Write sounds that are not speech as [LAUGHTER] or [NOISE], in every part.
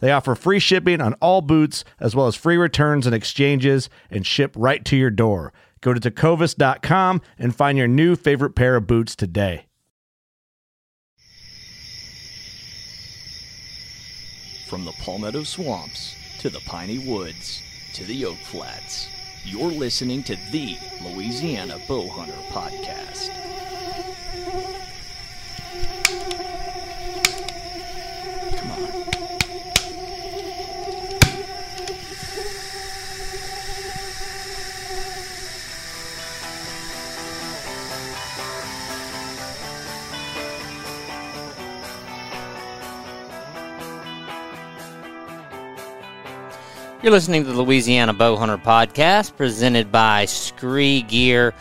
They offer free shipping on all boots, as well as free returns and exchanges, and ship right to your door. Go to tecovas.com and find your new favorite pair of boots today. From the Palmetto Swamps to the Piney Woods to the Oak Flats, you're listening to the Louisiana Bowhunter Podcast. Come on. You're listening to the Louisiana Bowhunter Podcast presented by SKRE Gear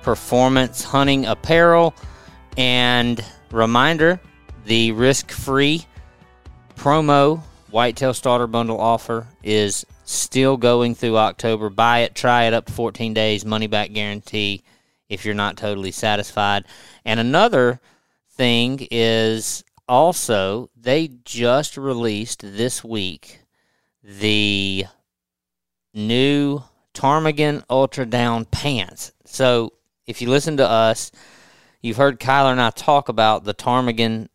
Performance Hunting Apparel. And reminder the risk free promo Whitetail Starter Bundle offer is still going through October. Buy it, try it up to 14 days, money back guarantee if you're not totally satisfied. And another thing is also, they just released this week the new Ptarmigan Ultra Down pants. So if you listen to us, you've heard Kyler and I talk about the Ptarmigan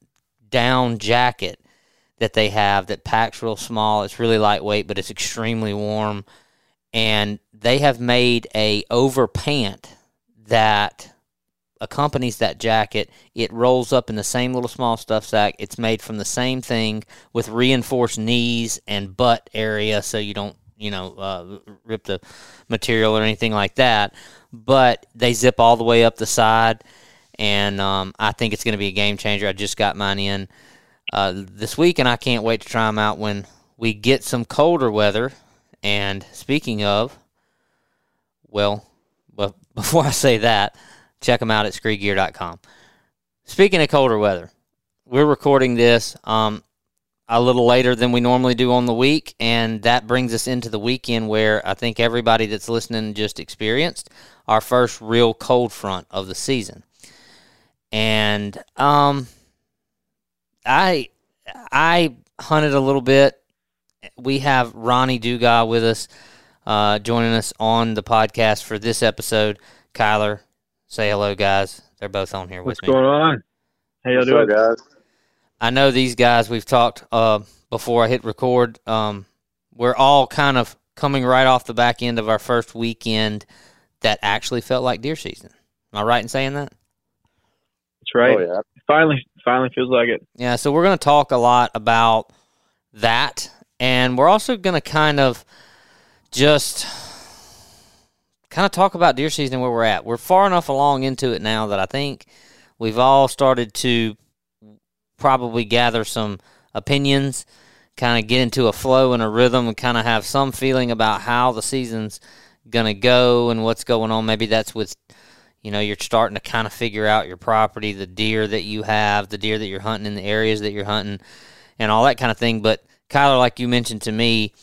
down jacket that they have that packs real small. It's really lightweight, but it's extremely warm. And they have made a over pant that accompanies that jacket. It rolls up in the same little small stuff sack. It's made from the same thing with reinforced knees and butt area so you don't, you know, uh, rip the material or anything like that. But they zip all the way up the side, and um, I think it's going to be a game changer. I just got mine in uh, this week, and I can't wait to try them out when we get some colder weather. And speaking of, well, but [LAUGHS] before I say that, check them out at skregear.com. Speaking of colder weather, we're recording this um, a little later than we normally do on the week, and that brings us into the weekend where I think everybody that's listening just experienced our first real cold front of the season. And um, I I hunted a little bit. We have Ronny Dugas with us, uh, joining us on the podcast for this episode. Kyler, say hello, guys. They're both on here What's with me. What's going on? How y'all What's doing? up, guys? I know these guys. We've talked uh, before I hit record. Um, we're all kind of coming right off the back end of our first weekend that actually felt like deer season. Am I right in saying that? That's right. Oh yeah. Finally, finally feels like it. Yeah, so we're going to talk a lot about that. And we're also going to kind of just kind of talk about deer season where we're at. We're far enough along into it now that I think we've all started to probably gather some opinions, kind of get into a flow and a rhythm, and kind of have some feeling about how the season's going to go and what's going on. Maybe that's with you know you're starting to kind of figure out your property the deer that you have the deer that you're hunting in the areas that you're hunting and all that kind of thing but kyler like you mentioned to me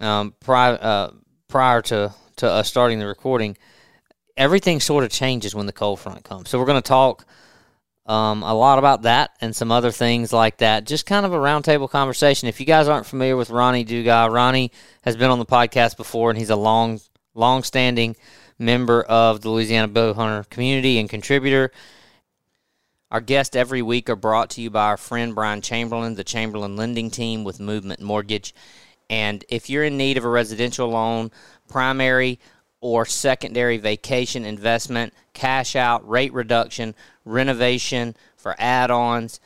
um, prior, uh, prior to to us starting the recording, everything sort of changes when the cold front comes. So we're going to talk um, a lot about that and some other things like that. Just kind of a roundtable conversation. If you guys aren't familiar with Ronny Dugas, Ronny has been on the podcast before, and he's a long, long-standing member of the Louisiana bow hunter community and contributor. Our guests every week are brought to you by our friend Brian Chamberlain, the Chamberlain Lending Team with Movement Mortgage. And if you're in need of a residential loan, primary or secondary vacation investment, cash out, rate reduction, renovation for add ons,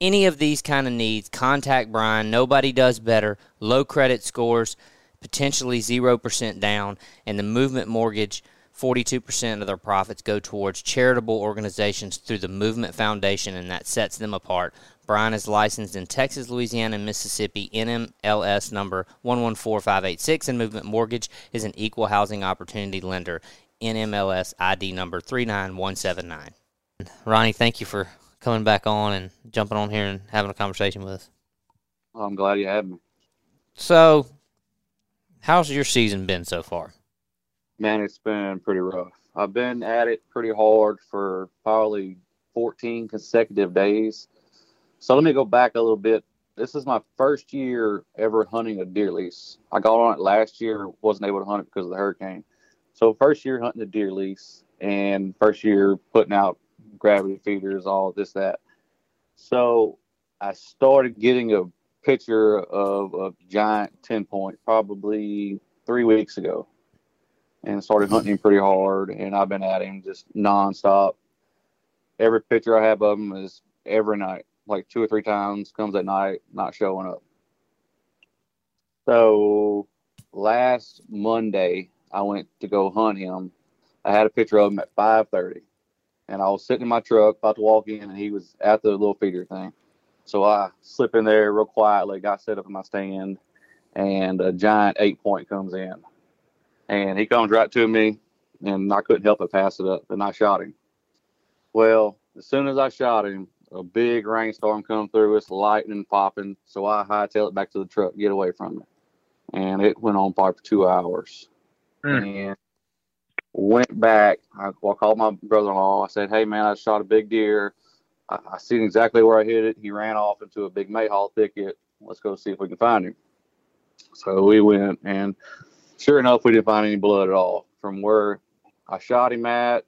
any of these kind of needs, contact Brian. Nobody does better. Low credit scores, potentially 0% down, and the Movement Mortgage 42% of their profits go towards charitable organizations through the Movement Foundation, and that sets them apart. Brian is licensed in Texas, Louisiana, and Mississippi, NMLS number 114586, and Movement Mortgage is an equal housing opportunity lender, NMLS ID number 39179. Ronny, thank you for coming back on and jumping on here and having a conversation with us. Well, I'm glad you had me. So, how's your season been so far? Man, it's been pretty rough. I've been at it pretty hard for probably 14 consecutive days. So let me go back a little bit. This is my first year ever hunting a deer lease. I got on it last year, wasn't able to hunt it because of the hurricane. So first year hunting a deer lease and first year putting out gravity feeders, all this, that. So I started getting a picture of a giant 10 point probably three weeks ago and started hunting him pretty hard. And I've been at him just nonstop. Every picture I have of him is every night, like two or three times, comes at night, not showing up. So last Monday, I went to go hunt him. I had a picture of him at 5:30, and I was sitting in my truck about to walk in, and he was at the little feeder thing. So I slip in there real quietly, got set up in my stand, and a giant eight point comes in and he comes right to me, and I couldn't help but pass it up, and I shot him. Well, as soon as I shot him, a big rainstorm come through. It's lightning popping, so I hightail it back to the truck, get away from it, and it went on probably for two hours. Mm. And went back. I, well, I called my brother-in-law. I said, "Hey, man, I shot a big deer. I, I seen exactly where I hit it. He ran off into a big mayhaw thicket. Let's go see if we can find him." So we went, and sure enough, we didn't find any blood at all from where I shot him at.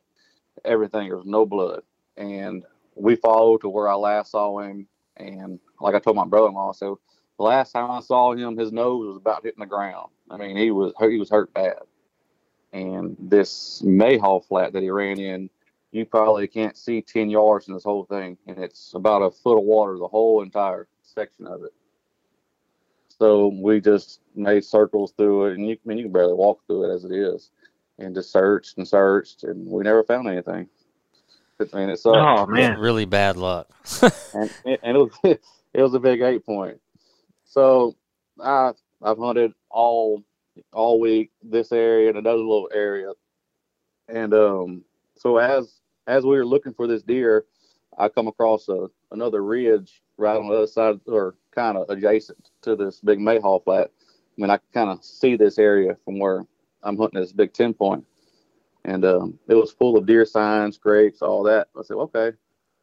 Everything there was no blood, and we followed to where I last saw him. And like I told my brother-in-law, so the last time I saw him, his nose was about hitting the ground. I mean, he was he was hurt bad. And this mayhaw flat that he ran in, you probably can't see ten yards in this whole thing, and it's about a foot of water the whole entire section of it. So we just made circles through it, and you I mean you can barely walk through it as it is, and just searched and searched, and we never found anything. I mean, it sucked, Oh man, Really bad luck. [LAUGHS] and, and it was [LAUGHS] it was a big eight point. So I I've hunted all all week this area and another little area, and um so as as we were looking for this deer, I come across a another ridge right on the other side or kind of adjacent to this big mayhaw flat. I mean, I kind of see this area from where I'm hunting this big 10 point. And um, it was full of deer signs, grapes, all that. I said, okay.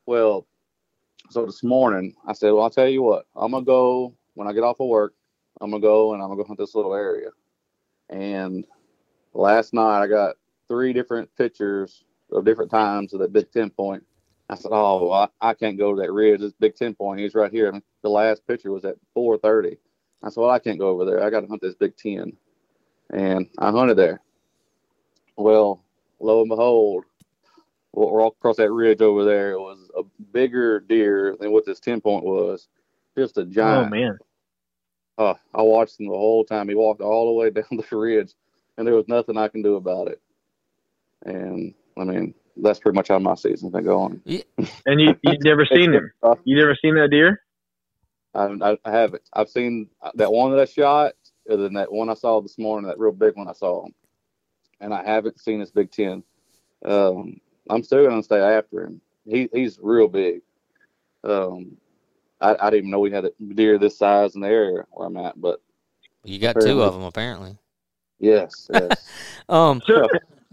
Well, so this morning, I said, well, I'll tell you what, I'm to go when I get off of work, I'm to go and I'm to go hunt this little area. And last night, I got three different pictures of different times of that big 10 point. I said, "Oh, I, I can't go to that ridge. This big ten point. He's right here." The last picture was at four thirty. I said, "Well, I can't go over there. I got to hunt this big ten. And I hunted there. Well, lo and behold, we're all across that ridge over there. It was a bigger deer than what this ten point was. Just a giant. oh giant. man, Uh, I watched him the whole time. He walked all the way [LAUGHS] down the ridge, and there was nothing I can do about it. And I mean, that's pretty much how my season's been going. and you you [LAUGHS] never seen him? You never seen that deer? I, I, I haven't. I've seen that one that I shot, and then that one I saw this morning, that real big one I saw, and I haven't seen this Big Ten. Um, I'm still gonna stay after him. He he's real big. Um, I, I didn't even know we had a deer this size in the area where I'm at, but You got two of them apparently. yes, [LAUGHS] yes. um,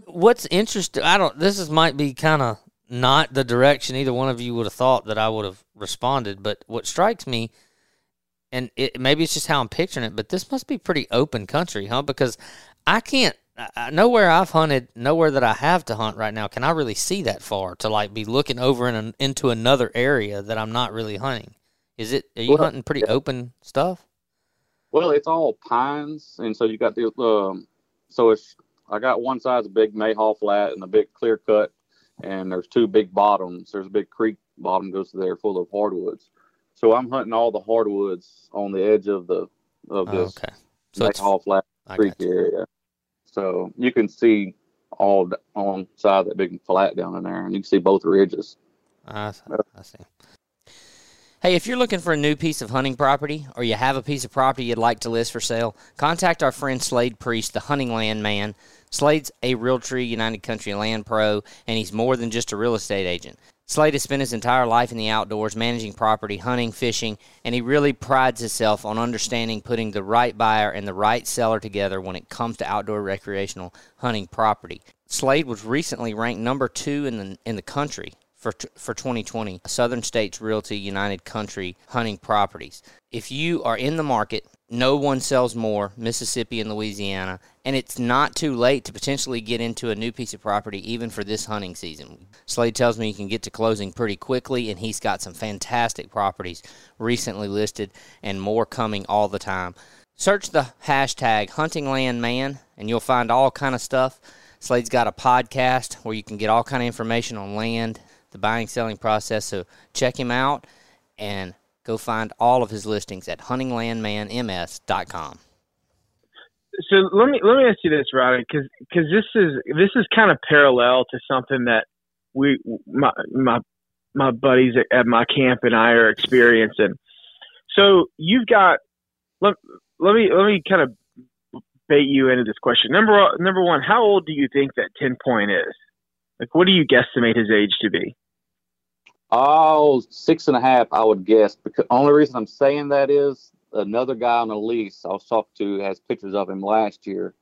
what's interesting? I don't. This is might be kind of not the direction either one of you would have thought that I would have responded. But what strikes me, and it, maybe it's just how I'm picturing it, but this must be pretty open country, huh? Because I can't. I, nowhere I've hunted, nowhere that I have to hunt right now, can I really see that far to like be looking over in an, into another area that I'm not really hunting. Is it? Are you well, hunting pretty yeah. open stuff? Well, it's all pines, and so you got the um, so it's I got one side's a big Mayhaw flat and a big clear cut, and there's two big bottoms. There's a big creek bottom goes there full of hardwoods. So I'm hunting all the hardwoods on the edge of the of this okay. so Mayhaw flat creek area. So you can see all on side that big flat down in there, and you can see both ridges. Ah, I see. I see. Hey, if you're looking for a new piece of hunting property or you have a piece of property you'd like to list for sale, contact our friend Slade Priest, the hunting land man. Slade's a Realtree United Country Land Pro, and he's more than just a real estate agent. Slade has spent his entire life in the outdoors, managing property, hunting, fishing, and he really prides himself on understanding putting the right buyer and the right seller together when it comes to outdoor recreational hunting property. Slade was recently ranked number two in the in the country for for 2020 Southern States Realty United Country hunting properties. If you are in the market, no one sells more Mississippi and Louisiana, and it's not too late to potentially get into a new piece of property even for this hunting season. Slade tells me you can get to closing pretty quickly and he's got some fantastic properties recently listed and more coming all the time. Search the hashtag huntinglandman and you'll find all kind of stuff. Slade's got a podcast where you can get all kind of information on land the buying selling process. So check him out and go find all of his listings at huntinglandmanms.com. So let me let me ask you this, Ronny, because because this is this is kind of parallel to something that we my my my buddies at, at my camp and I are experiencing. So you've got let let me let me kind of bait you into this question. Number number one, how old do you think that ten point is? Like, what do you guesstimate his age to be? Oh, six and a half, I would guess. Because only reason I'm saying that is another guy on a lease I was talking to has pictures of him last year,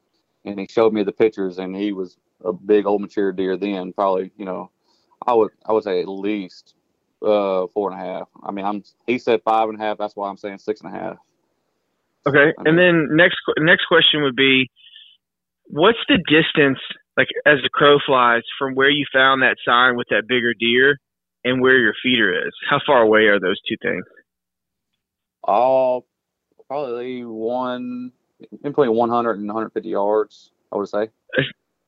and he showed me the pictures, and he was a big old mature deer then. Probably, you know, I would I would say at least uh, four and a half. I mean, I'm he said five and a half. That's why I'm saying six and a half. Okay, I mean, and then next next question would be, what's the distance, like as the crow flies, from where you found that sign with that bigger deer and where your feeder is. How far away are those two things? Oh, probably one, in between 100 and 150 yards, I would say.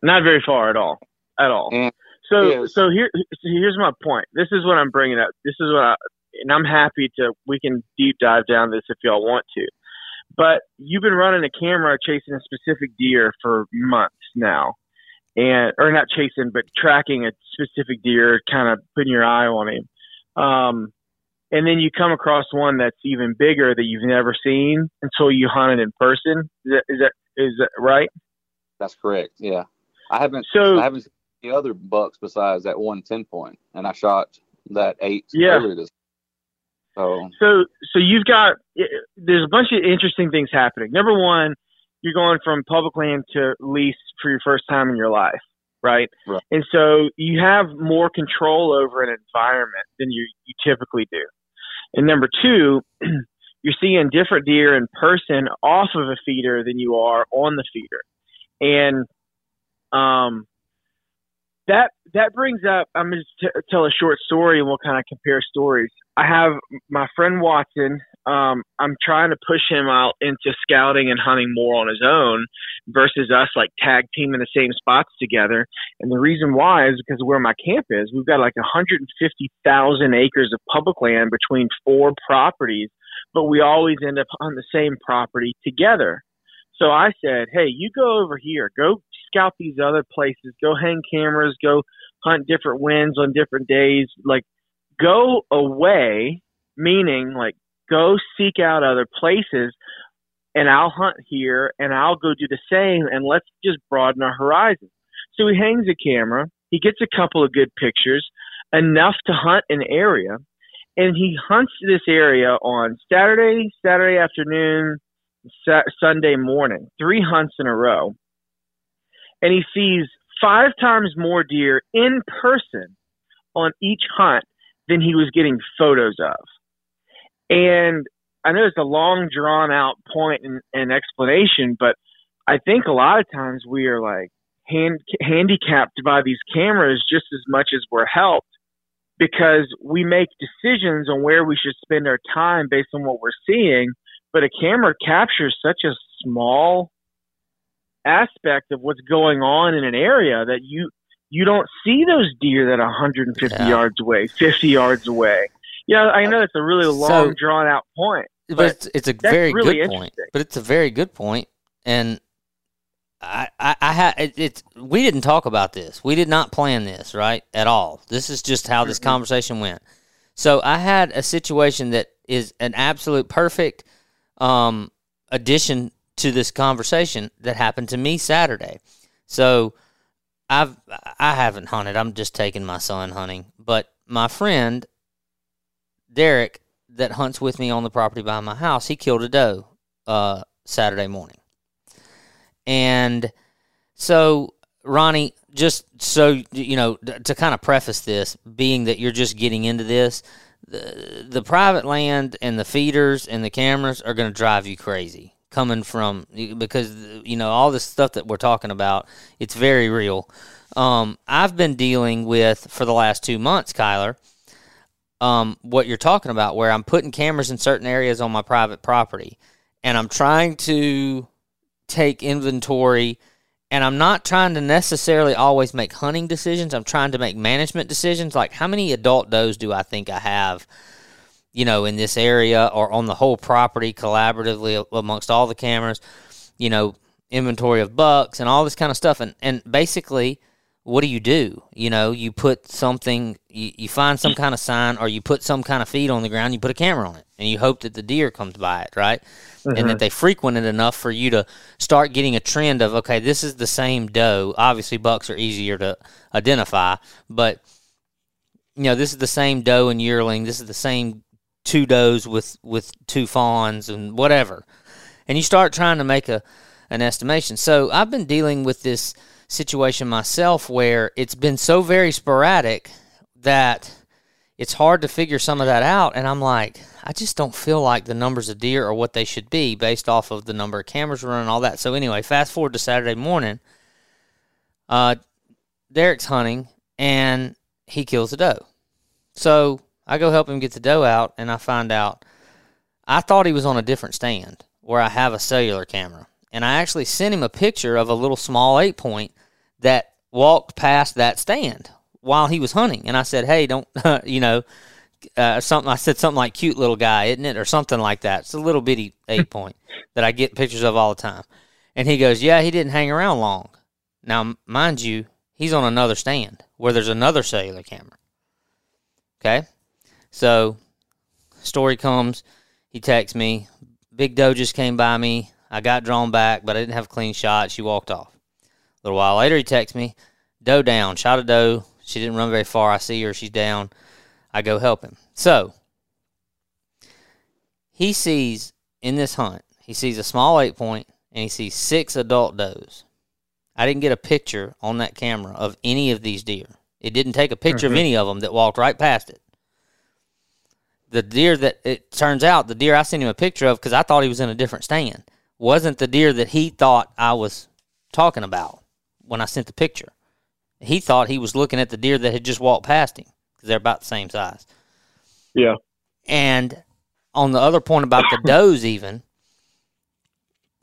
Not very far at all, at all. And so, so here, so here's my point. This is what I'm bringing up. This is what I, and I'm happy to. We can deep dive down this if y'all want to. But you've been running a camera chasing a specific deer for months now and or not chasing, but tracking a specific deer, kind of putting your eye on him. Um, and then you come across one that's even bigger that you've never seen until you hunt it in person. Is that is that, is that right? That's correct. Yeah, I haven't. So I haven't seen the other bucks besides that one ten point, and I shot that eight yeah. earlier this. So so so you've got there's a bunch of interesting things happening. Number one, you're going from public land to lease for your first time in your life, right? right. And so you have more control over an environment than you, you typically do. And number two, [CLEARS THROAT] you're seeing different deer in person off of a feeder than you are on the feeder. And um, that that brings up. I'm going to t- tell a short story, and we'll kind of compare stories. I have my friend Watson um, I'm trying to push him out into scouting and hunting more on his own versus us like tag teaming in the same spots together. And the reason why is because where my camp is, we've got like 150,000 acres of public land between four properties, but we always end up on the same property together. So I said, hey, you go over here, go scout these other places, go hang cameras, go hunt different winds on different days. Like, go away, meaning like go seek out other places and I'll hunt here and I'll go do the same and let's just broaden our horizon. So he hangs a camera, he gets a couple of good pictures, enough to hunt an area, and he hunts this area on Saturday, Saturday afternoon, Sa- Sunday morning, three hunts in a row. and he sees five times more deer in person on each hunt than he was getting photos of. And I know it's a long drawn out point and, and explanation, but I think a lot of times we are like hand, handicapped by these cameras just as much as we're helped because we make decisions on where we should spend our time based on what we're seeing. But a camera captures such a small aspect of what's going on in an area that you you don't see those deer that are 150 Yeah. yards away, 50 yards away. Yeah, I know it's a really long, So- drawn out point. but, But it's, it's a very really good point. But it's a very good point, and I, I, I had it, it's. We didn't talk about this. We did not plan this right at all. This is just how this conversation went. So I had a situation that is an absolute perfect um, addition to this conversation that happened to me Saturday. So I've I haven't hunted. I'm just taking my son hunting, but my friend Derek that hunts with me on the property by my house, he killed a doe uh, Saturday morning. And so, Ronny, just so you know, to kind of preface this, being that you're just getting into this, the, the private land and the feeders and the cameras are going to drive you crazy coming from because you know all this stuff that we're talking about it's very real um, i've been dealing with for the last two months kyler um, what you're talking about, where I'm putting cameras in certain areas on my private property, and I'm trying to take inventory, and I'm not trying to necessarily always make hunting decisions. I'm trying to make management decisions, like how many adult does do I think I have, you know, in this area or on the whole property collaboratively amongst all the cameras, you know, inventory of bucks and all this kind of stuff, and and basically what do you do? You know, you put something, you, you find some mm. kind of sign, or you put some kind of feed on the ground, you put a camera on it, and you hope that the deer comes by it, right? And that mm-hmm. they frequent it enough for you to start getting a trend of, okay, this is the same doe. Obviously, bucks are easier to identify, but, you know, this is the same doe and yearling. This is the same two does with, with two fawns and whatever. And you start trying to make a, an estimation. So I've been dealing with this situation myself where it's been so very sporadic that it's hard to figure some of that out. And I'm like, I just don't feel like the numbers of deer are what they should be based off of the number of cameras running and all that. So anyway, fast forward to Saturday morning. Uh, Derek's hunting and he kills a doe. So I go help him get the doe out, and I find out I thought he was on a different stand where I have a cellular camera. And I actually sent him a picture of a little small eight point that walked past that stand while he was hunting. And I said, Hey, don't, [LAUGHS] you know, uh, something, I said something like cute little guy, isn't it? Or something like that. It's a little bitty eight [LAUGHS] point that I get pictures of all the time. And he goes, Yeah, he didn't hang around long. Now, mind you, he's on another stand where there's another cellular camera. Okay. So, story comes, he texts me, Big Doe just came by me. I got drawn back, but I didn't have a clean shot. She walked off. A little while later, he texts me, Doe down. Shot a doe. She didn't run very far. I see her. She's down. I go help him. So, he sees in this hunt, he sees a small eight point and he sees six adult does. I didn't get a picture on that camera of any of these deer. It didn't take a picture of mm-hmm. any of them that walked right past it. The deer that it turns out, the deer I sent him a picture of because I thought he was in a different stand, wasn't the deer that he thought I was talking about when I sent the picture. He thought he was looking at the deer that had just walked past him because they're about the same size. Yeah. And on the other point about the [COUGHS] does, even,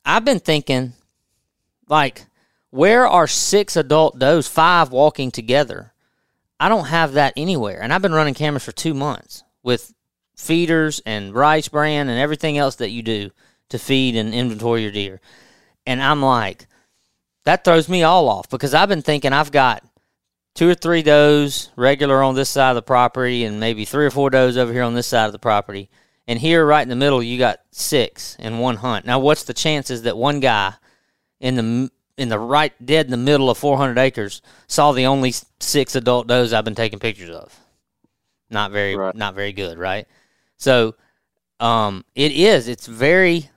I've been thinking, like, where are six adult does, five walking together? I don't have that anywhere. And I've been running cameras for two months with feeders and rice bran and everything else that you do to feed and inventory your deer. And I'm like, that throws me all off because I've been thinking I've got two or three does regular on this side of the property and maybe three or four does over here on this side of the property. And here, right in the middle, you got six in one hunt. Now, what's the chances that one guy in the in the right dead in the middle of 400 acres saw the only six adult does I've been taking pictures of? Not very, Right. not very good, right? So, um, it is. It's very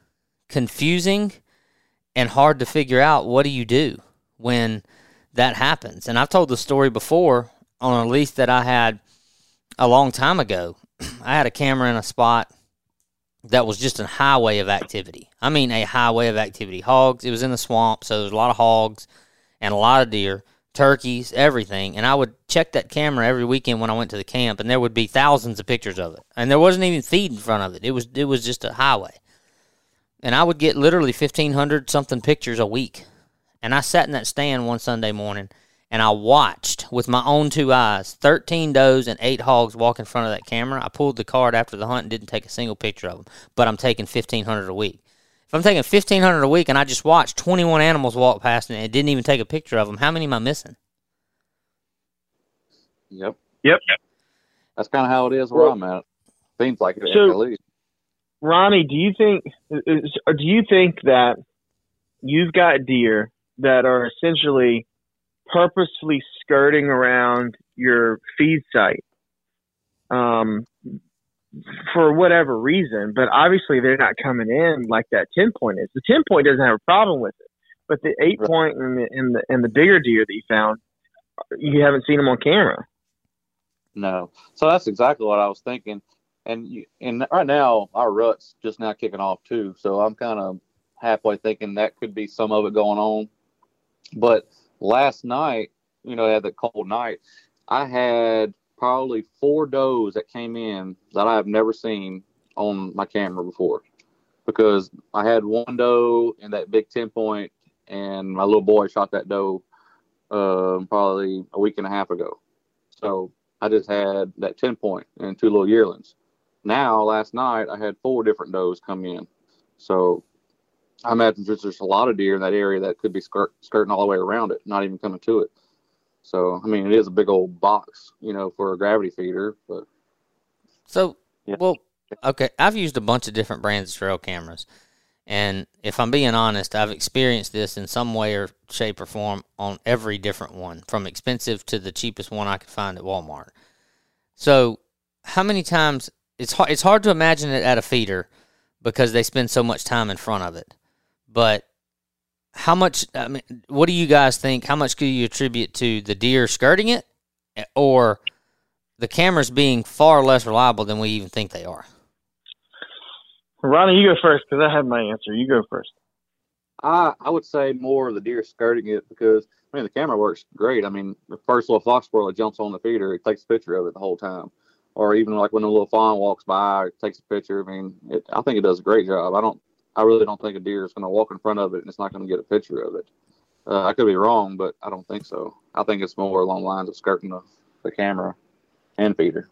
confusing and hard to figure out. What do you do? when that happens. And I've told the story before on a lease that I had a long time ago. [CLEARS THROAT] I had a camera in a spot that was just a highway of activity. I mean, a highway of activity. Hogs, it was in the swamp, so there's a lot of hogs and a lot of deer, turkeys, everything. And I would check that camera every weekend when I went to the camp, and there would be thousands of pictures of it. And there wasn't even feed in front of it. It was it was just a highway. And I would get literally fifteen hundred something pictures a week. And I sat in that stand one Sunday morning and I watched with my own two eyes 13 does and eight hogs walk in front of that camera. I pulled the card after the hunt and didn't take a single picture of them, but I'm taking 1500 a week. If I'm taking 1500 a week and I just watched 21 animals walk past and didn't even take a picture of them, how many am I missing? Yep. Yep. That's kind of how it is where well, I'm at. Seems like it so, at least. Ronny, do you think do you think that you've got deer that are essentially purposefully skirting around your feed site um, for whatever reason, but obviously they're not coming in like that 10 point is. The 10 point doesn't have a problem with it, but the 8 right. point and the, and the, and the bigger deer that you found, you haven't seen them on camera. No. So that's exactly what I was thinking. And you, and right now our rut's just now kicking off too. So I'm kind of halfway thinking that could be some of it going on. But last night, you know, had the cold night, I had probably four does that came in that I have never seen on my camera before because I had one doe in that big 10 point and my little boy shot that doe uh, probably a week and a half ago. So I just had that 10 point and two little yearlings. Now, last night, I had four different does come in. So I imagine there's, there's a lot of deer in that area that could be skirt, skirting all the way around it, not even coming to it. So, I mean, it is a big old box, you know, for a gravity feeder. But so, yeah. well, okay, I've used a bunch of different brands of trail cameras, and if I'm being honest, I've experienced this in some way or shape or form on every different one, from expensive to the cheapest one I could find at Walmart. So, how many times it's hard, it's hard to imagine it at a feeder because they spend so much time in front of it. But how much? I mean, what do you guys think? How much could you attribute to the deer skirting it, eh, or the cameras being far less reliable than we even think they are? Ronny, you go first because I have my answer. You go first. I I would say more of the deer skirting it because I mean the camera works great. I mean the first little fox squirrel that jumps on the feeder, it takes a picture of it the whole time. Or even like when a little fawn walks by, it takes a picture. I mean, it, I think it does a great job. I don't I really don't think a deer is going to walk in front of it and it's not going to get a picture of it. Uh, I could be wrong, but I don't think so. I think it's more along the lines of skirting the, the camera and feeder.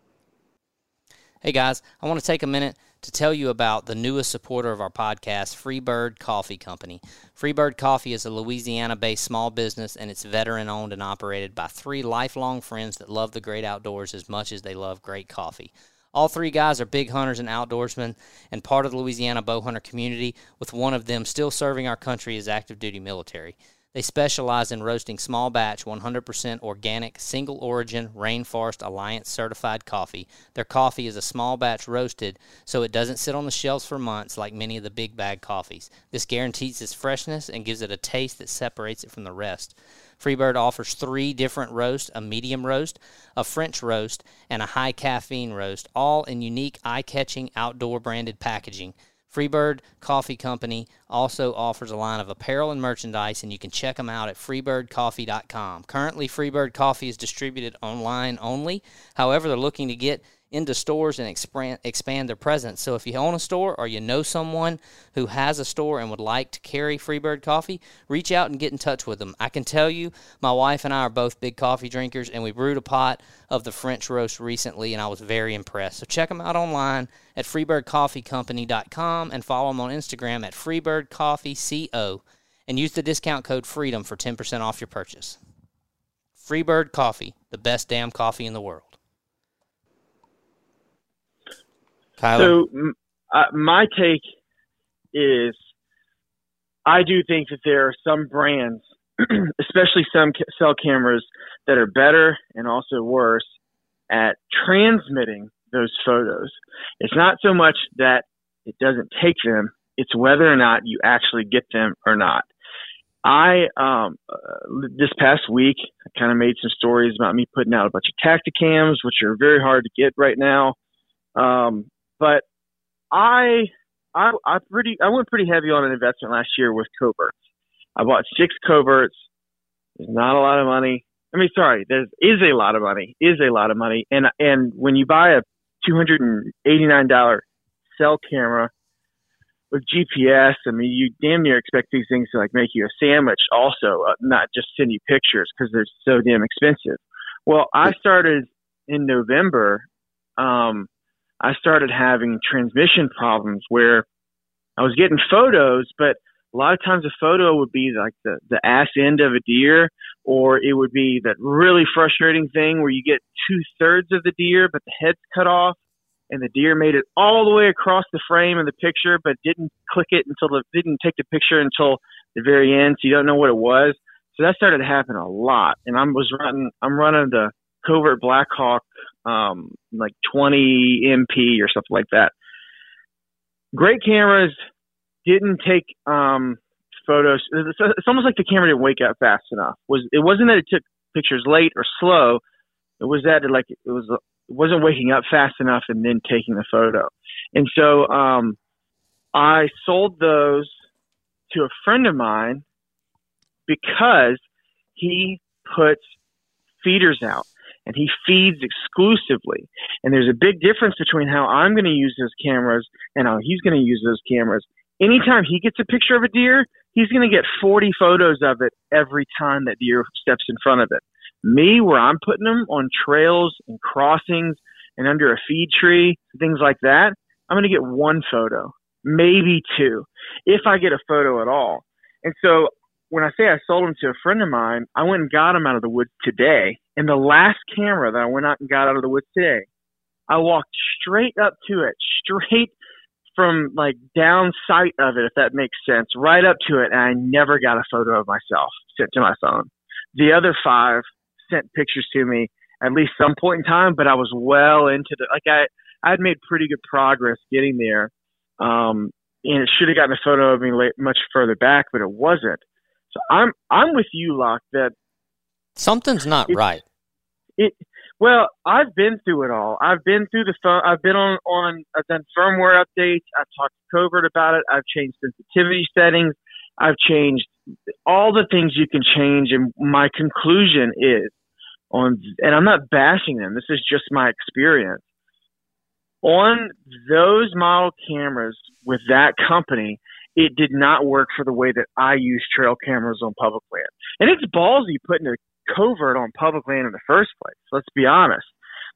Hey guys, I want to take a minute to tell you about the newest supporter of our podcast, Freebird Coffee Company. Freebird Coffee is a Louisiana based small business and it's veteran owned and operated by three lifelong friends that love the great outdoors as much as they love great coffee. All three guys are big hunters and outdoorsmen and part of the Louisiana bow hunter community, with one of them still serving our country as active duty military. They specialize in roasting small batch, 100% organic, single origin, Rainforest Alliance certified coffee. Their coffee is a small batch roasted, so it doesn't sit on the shelves for months like many of the big bag coffees. This guarantees its freshness and gives it a taste that separates it from the rest. Freebird offers three different roasts a medium roast, a French roast, and a high caffeine roast, all in unique, eye catching, outdoor branded packaging. Freebird Coffee Company also offers a line of apparel and merchandise, and you can check them out at freebirdcoffee.com. Currently, Freebird Coffee is distributed online only. However, they're looking to get into stores and expand, expand their presence. So if you own a store or you know someone who has a store and would like to carry Freebird coffee, reach out and get in touch with them. I can tell you, my wife and I are both big coffee drinkers, and we brewed a pot of the French roast recently, and I was very impressed. So check them out online at freebirdcoffeecompany.com and follow them on Instagram at freebirdcoffeeco and use the discount code FREEDOM for 10% off your purchase. Freebird Coffee, the best damn coffee in the world. So uh, my take is, I do think that there are some brands, [CLEARS THROAT] especially some cell cameras, that are better and also worse at transmitting those photos. It's not so much that it doesn't take them; it's whether or not you actually get them or not. I um uh, this past week I kind of made some stories about me putting out a bunch of Tactacams, which are very hard to get right now. Um, but I I I pretty I went pretty heavy on an investment last year with coverts. I bought six coverts. There's not a lot of money. I mean, sorry, there is a lot of money. Is a lot of money, and and when you buy a two hundred and eighty nine dollar cell camera with GPS, I mean, you damn near expect these things to like make you a sandwich, also, uh, not just send you pictures because they're so damn expensive. Well, I started in November. Um, I started having transmission problems where I was getting photos, but a lot of times a photo would be like the, the ass end of a deer, or it would be that really frustrating thing where you get two thirds of the deer, but the head's cut off and the deer made it all the way across the frame of the picture, but didn't click it until the didn't take the picture until the very end, so you don't know what it was. So that started to happen a lot, and I was running I'm running the covert Blackhawk um, like 20 MP or something like that. Great cameras didn't take um, photos. It's almost like the camera didn't wake up fast enough. Was it wasn't that it took pictures late or slow. It was that it like it was wasn't waking up fast enough and then taking the photo. And so um, I sold those to a friend of mine because he puts feeders out and he feeds exclusively. And there's a big difference between how I'm going to use those cameras and how he's going to use those cameras. Anytime he gets a picture of a deer, he's going to get 40 photos of it every time that deer steps in front of it. Me, where I'm putting them on trails and crossings and under a feed tree, things like that, I'm going to get one photo, maybe two, if I get a photo at all. And so when I say I sold them to a friend of mine, I went and got them out of the woods today. And the last camera that I went out and got out of the woods today, I walked straight up to it, straight from like down sight of it, if that makes sense, right up to it. And I never got a photo of myself sent to my phone. The other five sent pictures to me at least some point in time, but I was well into the like I I had made pretty good progress getting there, um, and it should have gotten a photo of me late, much further back, but it wasn't. So I'm I'm with you, Locke. That something's not right. It well, I've been through it all. I've been through the phone. I've been on on. I've done firmware updates. I've talked to Covert about it. I've changed sensitivity settings. I've changed all the things you can change. And my conclusion is on, and I'm not bashing them. This is just my experience. On those model cameras with that company, it did not work for the way that I use trail cameras on public land. And it's ballsy putting a covert on public land in the first place. Let's be honest.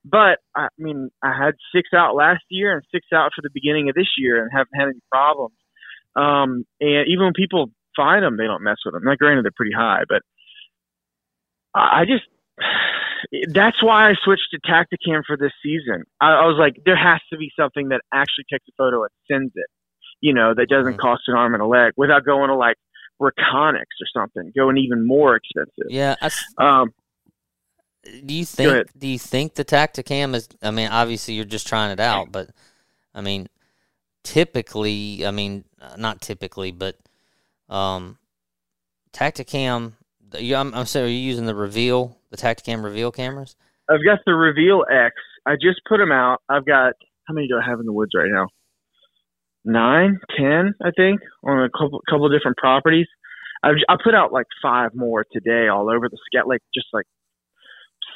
But I mean, I had six out last year and six out for the beginning of this year, and haven't had any problems. Um, and even when people find them, they don't mess with them. Now, granted, they're pretty high, but I just [SIGHS] that's why I switched to Tactacam for this season. I, I was like, there has to be something that actually takes a photo and sends it. You know, that doesn't mm-hmm. cost an arm and a leg without going to like Reconyx or something, going even more expensive. Yeah. um, do you think? Do you think the Tactacam is? I mean, obviously you're just trying it out, but I mean, typically, I mean, not typically, but um, Tactacam. I'm, I'm sorry, are you using the Reveal, the Tactacam Reveal cameras? I've got the Reveal X. I just put them out. I've got how many do I have in the woods right now? Nine, ten, I think, on a couple couple different properties. I've I put out like five more today, all over the scat, like just like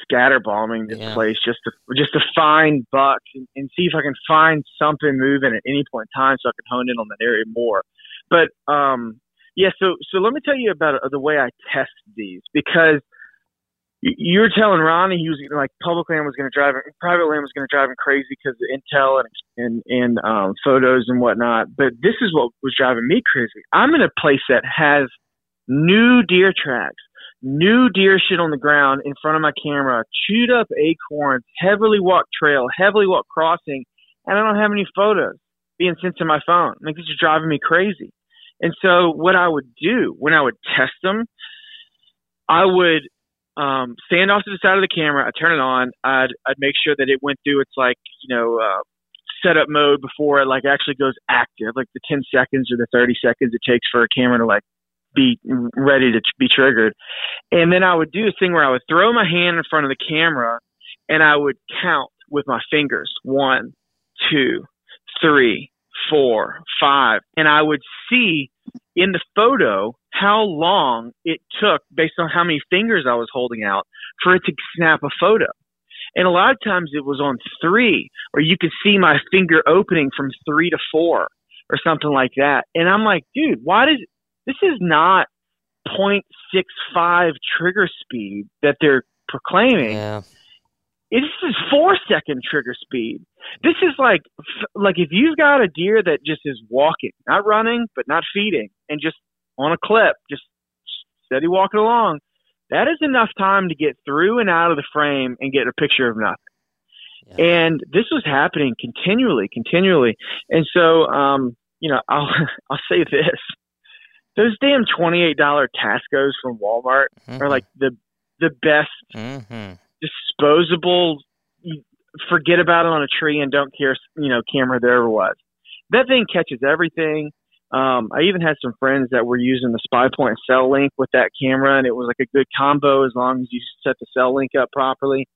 scatter bombing this yeah. place just to just to find bucks and, and see if I can find something moving at any point in time, so I can hone in on that area more. But um, yeah, so so let me tell you about uh, the way I test these because you were telling Ronny he was like public land was going to drive him, private land was going to drive him crazy because of intel and and and um, photos and whatnot. But this is what was driving me crazy. I'm in a place that has new deer tracks, new deer shit on the ground in front of my camera, chewed up acorns, heavily walked trail, heavily walked crossing, and I don't have any photos being sent to my phone. Like this is driving me crazy. And so what I would do when I would test them, I would um, stand off to the side of the camera. I'd turn it on. I'd I'd make sure that it went through its like you know uh, setup mode before it like actually goes active, like the 10 seconds or the 30 seconds it takes for a camera to like be ready to be triggered. And then I would do a thing where I would throw my hand in front of the camera and I would count with my fingers one, two, three, four, five. And I would see in the photo how long it took based on how many fingers I was holding out for it to snap a photo. And a lot of times it was on three, or you could see my finger opening from three to four or something like that. And I'm like, dude, why does this is not 0.65 trigger speed that they're proclaiming. Yeah. This is four second trigger speed. This is like like if you've got a deer that just is walking, not running, but not feeding, and just on a clip, just steady walking along. That is enough time to get through and out of the frame and get a picture of nothing. Yeah. And this was happening continually, continually. And so, um, you know, I'll [LAUGHS] I'll say this: those damn twenty eight dollar Tascos from Walmart mm-hmm. are like the the best mm-hmm. Disposable. Forget about it on a tree and don't care, you know, camera there ever was. That thing catches everything. Um, I even had some friends that were using the SpyPoint cell link with that camera, and it was like a good combo as long as you set the cell link up properly.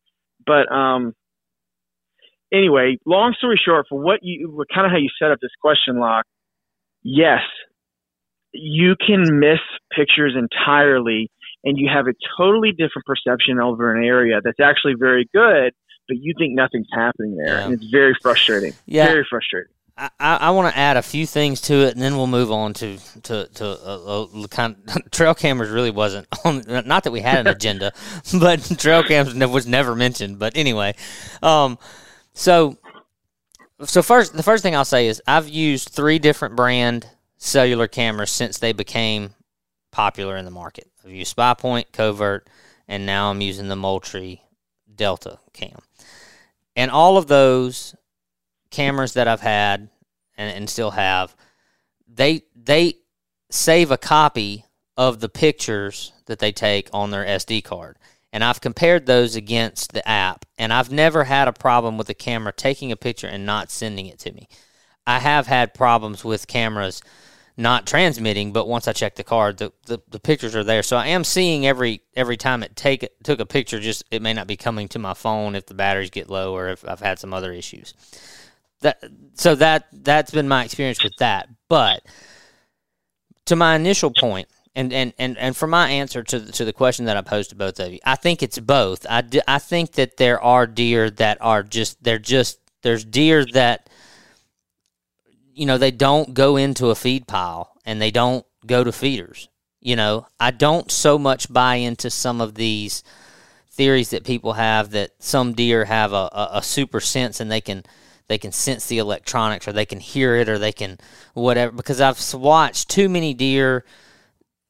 But um, anyway, long story short, for what you were kind of how you set up this question, lock, Yes, you can miss pictures entirely and you have a totally different perception over an area that's actually very good, but you think nothing's happening there. Yeah. And it's very frustrating. Yeah. Very frustrating. I, I want to add a few things to it, and then we'll move on to to to uh, uh, kind of, [LAUGHS] trail cameras. Really wasn't [LAUGHS] on. Not that we had an [LAUGHS] agenda, but trail cams was never mentioned. But anyway, um, so so first the first thing I'll say is I've used three different brand cellular cameras since they became popular in the market. I've used SpyPoint, Covert, and now I'm using the Moultrie Delta cam. And all of those cameras that I've had and, and still have, they they save a copy of the pictures that they take on their SD card. And I've compared those against the app, and I've never had a problem with the camera taking a picture and not sending it to me. I have had problems with cameras not transmitting, but once I check the card, the, the, the, pictures are there. So I am seeing every every time it take took a picture. Just it may not be coming to my phone if the batteries get low or if I've had some other issues. That so that that's been my experience with that. But to my initial point, and and and and for my answer to the, to the question that I posed to both of you, I think it's both. I do, I think that there are deer that are just they're just there's deer that you know, they don't go into a feed pile and they don't go to feeders. You know, I don't so much buy into some of these theories that people have that some deer have a, a, a super sense and they can they can sense the electronics or they can hear it or they can whatever because I've watched too many deer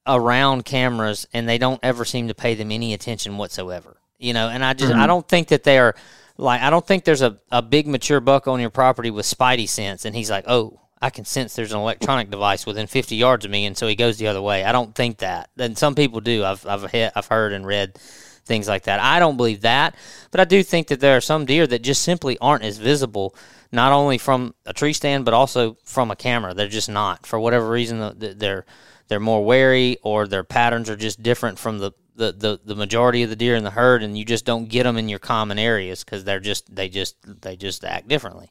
around cameras and they don't ever seem to pay them any attention whatsoever. You know, and I just mm-hmm. I don't think that they are like I don't think there's a, a big mature buck on your property with spidey sense and he's like, "Oh, I can sense there's an electronic device within 50 yards of me and so he goes the other way." I don't think that. And some people do. I've I've he- I've heard and read things like that. I don't believe that, but I do think that there are some deer that just simply aren't as visible not only from a tree stand but also from a camera. They're just not. For whatever reason they're they're more wary or their patterns are just different from the the, the, the majority of the deer in the herd and you just don't get them in your common areas because they're just they just they just act differently.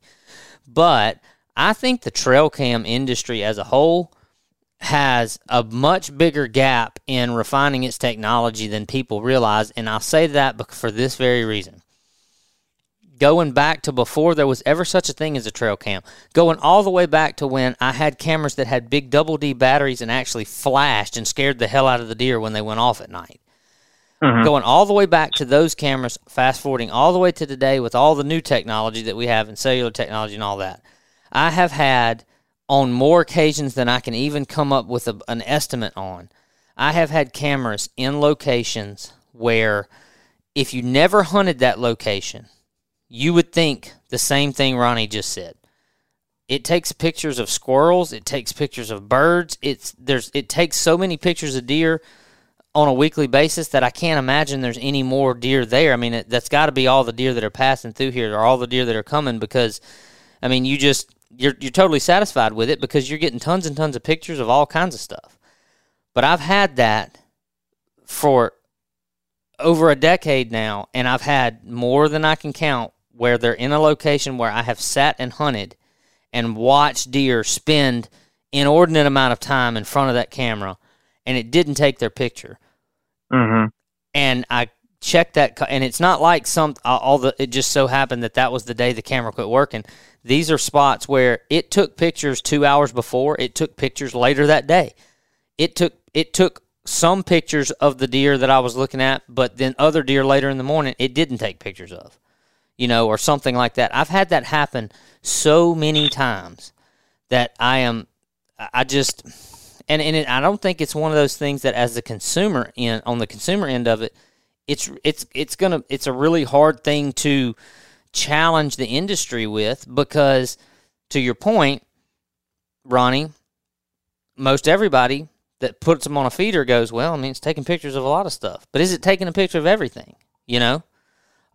But i think the trail cam industry as a whole has a much bigger gap in refining its technology than people realize and i'll say that for this very reason. Going back to before there was ever such a thing as a trail cam, going all the way back to when I had cameras that had big double D batteries and actually flashed and scared the hell out of the deer when they went off at night. Mm-hmm. Going all the way back to those cameras, fast forwarding all the way to today with all the new technology that we have in cellular technology and all that. I have had on more occasions than I can even come up with a, an estimate on. I have had cameras in locations where if you never hunted that location, you would think the same thing Ronny just said. It takes pictures of squirrels, it takes pictures of birds, it's there's it takes so many pictures of deer on a weekly basis that I can't imagine there's any more deer there. I mean, it, that's got to be all the deer that are passing through here or all the deer that are coming because, I mean, you just you're you're totally satisfied with it because you're getting tons and tons of pictures of all kinds of stuff. But I've had that for over a decade now, and I've had more than I can count where they're in a location where I have sat and hunted and watched deer spend inordinate amount of time in front of that camera, and it didn't take their picture. Mm-hmm. And I checked that, and it's not like some all the. It just so happened that that was the day the camera quit working. These are spots where it took pictures two hours before. It took pictures later that day. It took it took some pictures of the deer that I was looking at, but then other deer later in the morning it didn't take pictures of, you know, or something like that. I've had that happen so many times that I am, I just, and and it, I don't think it's one of those things that as the consumer in on the consumer end of it, it's it's it's gonna it's a really hard thing to challenge the industry with because to your point, Ronny, most everybody that puts them on a feeder goes, well, I mean, it's taking pictures of a lot of stuff, but is it taking a picture of everything? You know,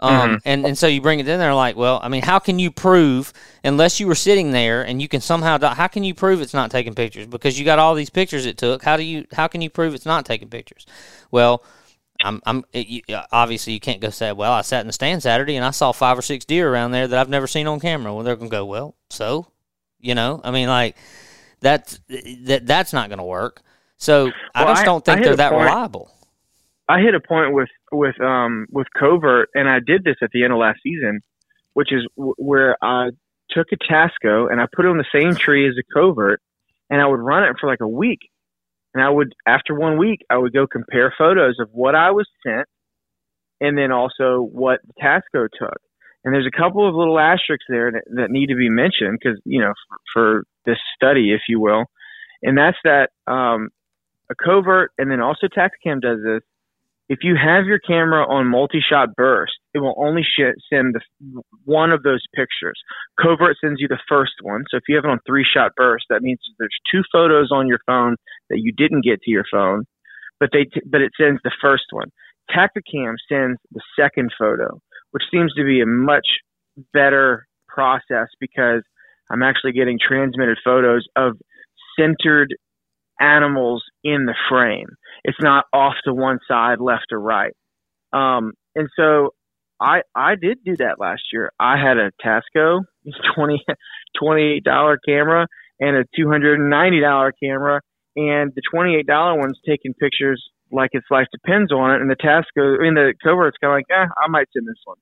um, mm-hmm. and and so you bring it in there like, well, I mean, how can you prove unless you were sitting there and you can somehow how can you prove it's not taking pictures because you got all these pictures it took? How do you how can you prove it's not taking pictures? Well. I'm, I'm it, you, obviously you can't go say, well, I sat in the stand Saturday and I saw five or six deer around there that I've never seen on camera. Well, they're gonna go, well, so, you know, I mean, like that's that that's not gonna work. So well, I just don't think they're that point, reliable. I hit a point with with um with covert, and I did this at the end of last season, which is w- where I took a Tasco and I put it on the same tree as a covert, and I would run it for like a week, and I would after one week I would go compare photos of what I was sent, and then also what the Tasco took. And there's a couple of little asterisks there that, that need to be mentioned because you know for, for this study, if you will, and that's that um, a covert, and then also Tactacam does this. If you have your camera on multi-shot burst, it will only sh- send the, one of those pictures. Covert sends you the first one. So if you have it on three-shot burst, that means there's two photos on your phone that you didn't get to your phone, but they t- but it sends the first one. Tactacam sends the second photo, which seems to be a much better process because I'm actually getting transmitted photos of centered animals in the frame. It's not off to one side, left or right. Um, and so I I did do that last year. I had a Tasco, [LAUGHS] twenty twenty eight dollar camera, and a two hundred and ninety dollar camera, and the twenty eight dollar one's taking pictures like its life depends on it, and the Tasco, I mean the covert's kind of like, eh, I might send this one,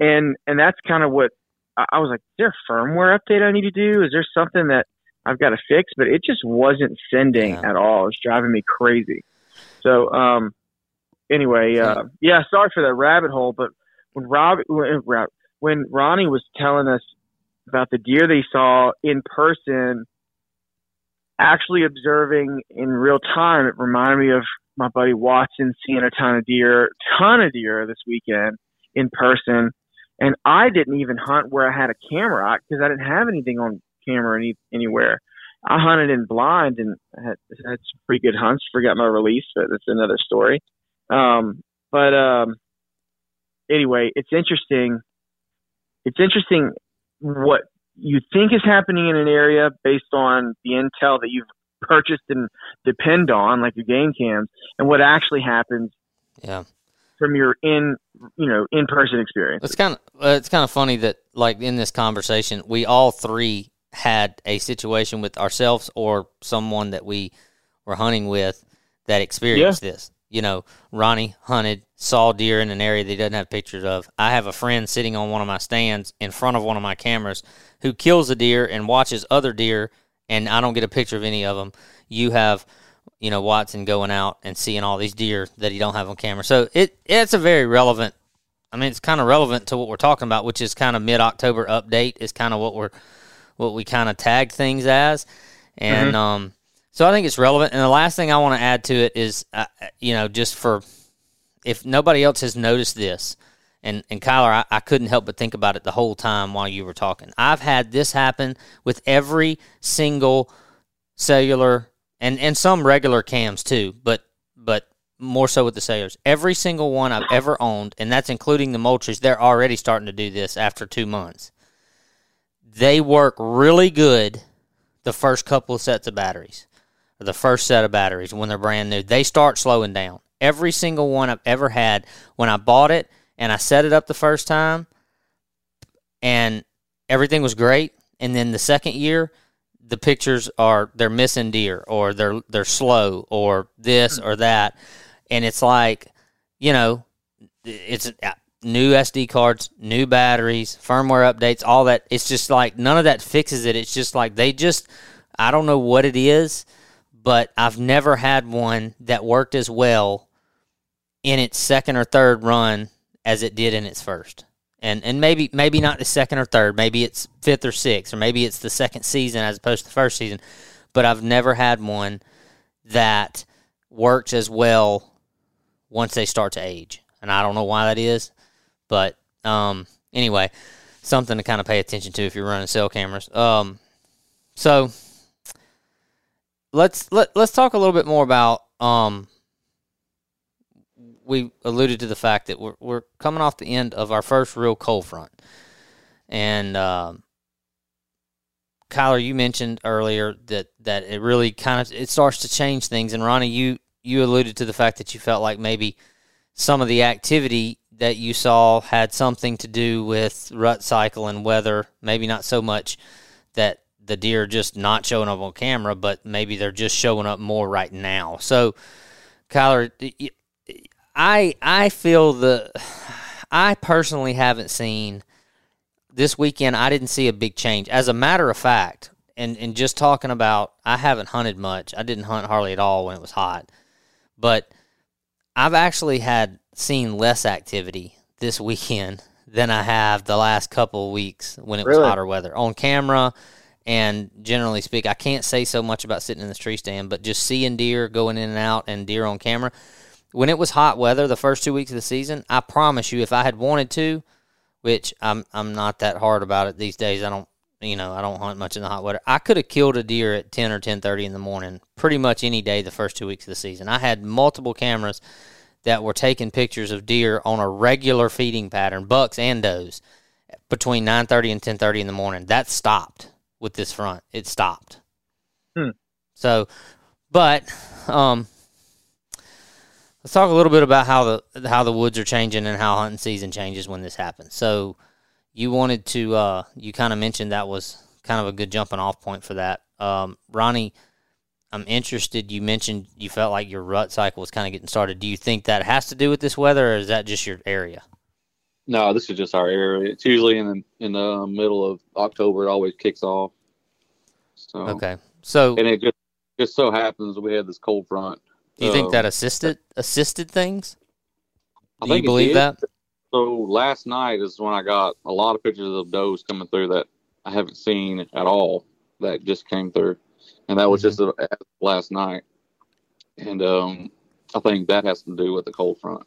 and and that's kind of what I was like. Is there a firmware update I need to do? Is there something that I've got to fix, but it just wasn't sending yeah. at all. It was driving me crazy. So, um, anyway, uh, yeah, sorry for that rabbit hole, but when Rob, when when Ronny was telling us about the deer they saw in person, actually observing in real time, it reminded me of my buddy Watson seeing a ton of deer, ton of deer this weekend in person. And I didn't even hunt where I had a camera because I didn't have anything on camera any, anywhere. I hunted in blind and had, had some pretty good hunts. Forgot my release, but that's another story. Um, but um, anyway, it's interesting. It's interesting what you think is happening in an area based on the intel that you've purchased and depend on, like your game cams, and what actually happens. Yeah. From your in, you know, in person experience. It's kind of it's kind of funny that like in this conversation, we all three had a situation with ourselves or someone that we were hunting with that experienced yeah. this. You know, Ronny hunted, saw deer in an area that he doesn't have pictures of. I have a friend sitting on one of my stands in front of one of my cameras who kills a deer and watches other deer, and I don't get a picture of any of them. You have, you know, Watson going out and seeing all these deer that he don't have on camera. So it it's a very relevant. I mean, it's kind of relevant to what we're talking about, which is kind of mid October update. Is kind of what we're what we kind of tag things as, and mm-hmm. um, so I think it's relevant. And the last thing I want to add to it is, uh, you know, just for if nobody else has noticed this, and and Kyler, I, I couldn't help but think about it the whole time while you were talking. I've had this happen with every single cellular and and some regular cams too, but but more so with the cellulars. Every single one I've ever owned, and that's including the Moultries, they're already starting to do this after two months they work really good the first couple of sets of batteries. the first set of batteries when they're brand new, they start slowing down. Every single one I've ever had when I bought it and I set it up the first time and everything was great. And then the second year, the pictures are they're missing deer or they're they're slow or this hmm. or that. And it's like, you know, it's new SD cards, new batteries, firmware updates, all that. It's just like none of that fixes it. It's just like they just I don't know what it is, but I've never had one that worked as well in its second or third run as it did in its first. And and maybe maybe not the second or third, maybe it's fifth or sixth, or maybe it's the second season as opposed to the first season. But I've never had one that works as well once they start to age. And I don't know why that is. But um, anyway, something to kind of pay attention to if you're running cell cameras. Um, so let's let let's talk a little bit more about um, we alluded to the fact that we're we're coming off the end of our first real cold front, and um, Kyler, you mentioned earlier that that it really kind of it starts to change things, and Ronny, you you alluded to the fact that you felt like maybe some of the activity that you saw had something to do with rut cycle and weather, maybe not so much that the deer just not showing up on camera, but maybe they're just showing up more right now. So, Kyler, I I feel the I personally haven't seen this weekend. I didn't see a big change. As a matter of fact, and and just talking about, I haven't hunted much. I didn't hunt hardly at all when it was hot, but I've actually had seen less activity this weekend than I have the last couple of weeks when it was hotter weather on camera. And generally speak, I can't say so much about sitting in the tree stand, but just seeing deer going in and out and deer on camera when it was hot weather the first two weeks of the season, I promise you, if I had wanted to, which I'm I'm not that hard about it these days. I don't you know I don't hunt much in the hot weather. I could have killed a deer at ten or ten thirty in the morning, pretty much any day the first two weeks of the season. I had multiple cameras that were taking pictures of deer on a regular feeding pattern, bucks and does, between nine thirty and ten thirty in the morning. That stopped with this front. It stopped. Hmm. So, but um, Let's talk a little bit about how the how the woods are changing and how hunting season changes when this happens. So, you wanted to uh, you kind of mentioned that was kind of a good jumping off point for that. Um, Ronny, I'm interested. You mentioned you felt like your rut cycle was kind of getting started. Do you think that has to do with this weather, or is that just your area? No, this is just our area. It's usually in the in the middle of October. It always kicks off. So okay, so and it just just so happens we had this cold front um, do you think that assisted assisted things? Do I you believe that? So last night is when I got a lot of pictures of does coming through that I haven't seen at all that just came through, and that was mm-hmm. just a, last night. And um, I think that has to do with the cold front.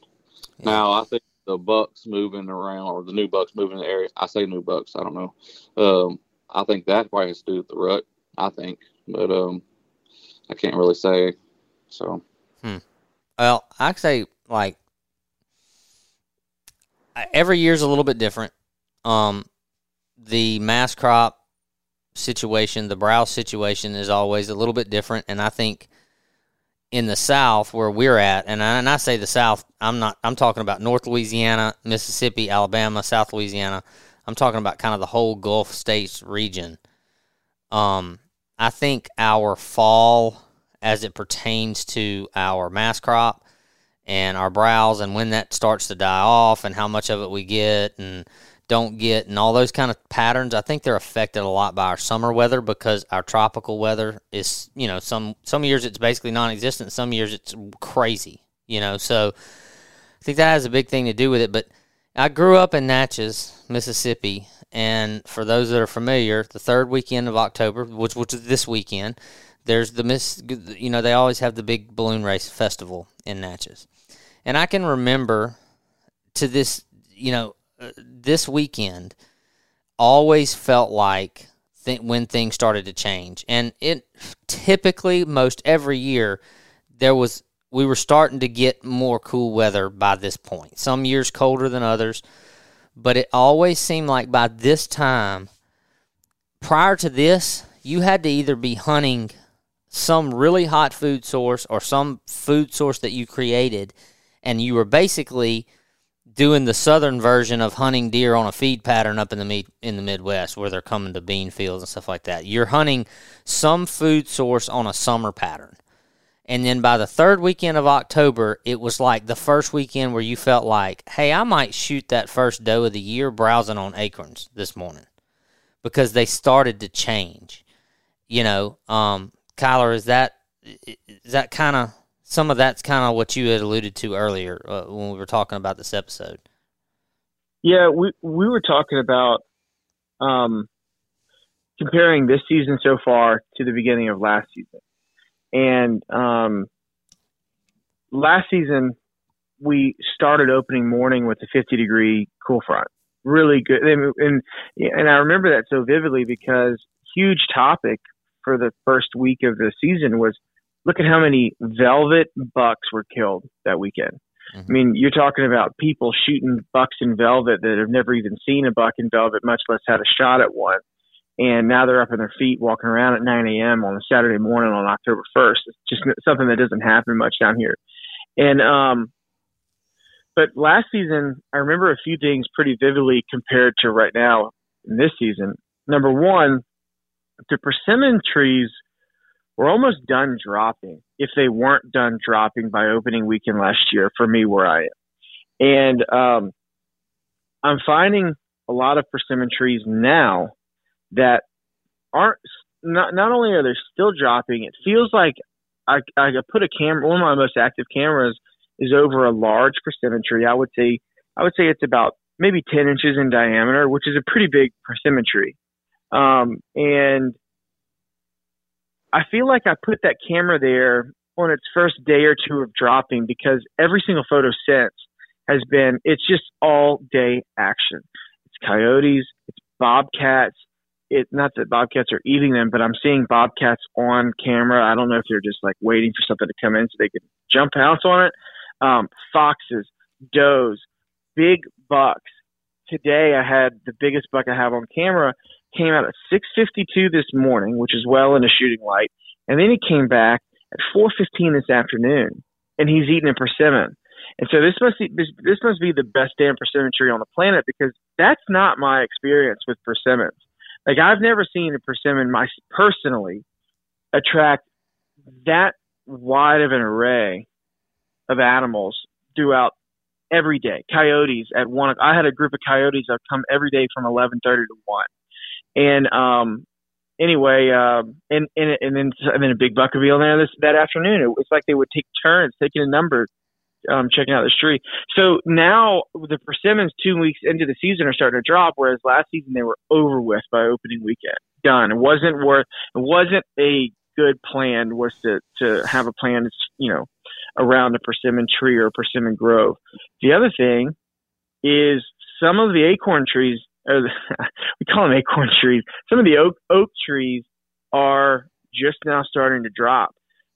Yeah. Now I think the bucks moving around or the new bucks moving in the area. I say new bucks. I don't know. Um, I think that probably has to do with the rut. I think, but um, I can't really say. So Hmm. Well, I say like every year is a little bit different. Um, the mass crop situation, the browse situation is always a little bit different, and I think in the South where we're at, and I, and I say the South, I'm not. I'm talking about North Louisiana, Mississippi, Alabama, South Louisiana. I'm talking about kind of the whole Gulf states region. Um, I think our fall as it pertains to our mass crop and our browse and when that starts to die off and how much of it we get and don't get and all those kind of patterns i think they're affected a lot by our summer weather because our tropical weather is you know some some years it's basically non-existent some years it's crazy you know so i think that has a big thing to do with it but i grew up in natchez mississippi and for those that are familiar the third weekend of october which which is this weekend there's the miss you know they always have the big balloon race festival in natchez. And i can remember to this you know Uh, this weekend always felt like th- when things started to change. And it typically most every year there was we were starting to get more cool weather by this point. Some years colder than others but it always seemed like by this time prior to this you had to either be hunting some really hot food source or some food source that you created, and you were basically doing the southern version of hunting deer on a feed pattern up in the meat in the Midwest where they're coming to bean fields and stuff like that. You're hunting some food source on a summer pattern. And then by the third weekend of October, it was like the first weekend where you felt like, hey, I might shoot that first doe of the year browsing on acorns this morning because they started to change. You know, um, Kyler, is that is that kind of some of that's kind of what you had alluded to earlier uh, when we were talking about this episode. Yeah, we we were talking about um, comparing this season so far to the beginning of last season, and um, last season we started opening morning with a 50 degree cool front, really good, and and, and I remember that so vividly because huge topic for the first week of the season was look at how many velvet bucks were killed that weekend. Mm-hmm. I mean, you're talking about people shooting bucks in velvet that have never even seen a buck in velvet, much less had a shot at one. And now they're up on their feet walking around at 9 a.m. on a Saturday morning on October 1st. It's just something that doesn't happen much down here. And, um, but last season, I remember a few things pretty vividly compared to right now in this season. Number one, the persimmon trees – were almost done dropping if they weren't done dropping by opening weekend last year for me where I am. And um, I'm finding a lot of persimmon trees now that aren't not not only are they still dropping, it feels like I I put a camera one of my most active cameras is over a large persimmon tree. I would say I would say it's about maybe 10 inches in diameter, which is a pretty big persimmon tree. Um, and I feel like I put that camera there on its first day or two of dropping because every single photo since has been it's just all day action. It's coyotes, it's bobcats. It's not that bobcats are eating them, but I'm seeing bobcats on camera. I don't know if they're just like waiting for something to come in so they can jump out on it. Um, foxes, does, big bucks. Today I had the biggest buck I have on camera came out at 6:52 this morning, which is well in a shooting light, and then he came back at 4:15 this afternoon, and he's eating a persimmon. And so this must be this must be the best damn persimmon tree on the planet because that's not my experience with persimmons. Like I've never seen a persimmon my personally attract that wide of an array of animals throughout every day. Coyotes at one. I had a group of coyotes that come every day from 11:30 to one. And um, anyway, um, and, and and then a big buck reveal there this that afternoon. It was like they would take turns taking a number, um, checking out the street. So now the persimmons two weeks into the season are starting to drop, whereas last season they were over with by opening weekend. Done. It wasn't worth. It wasn't a good plan. Was to to have a plan. You know, around a persimmon tree or a persimmon grove. The other thing is some of the acorn trees or the, [LAUGHS] we call them acorn trees. Some of the oak oak trees are just now starting to drop.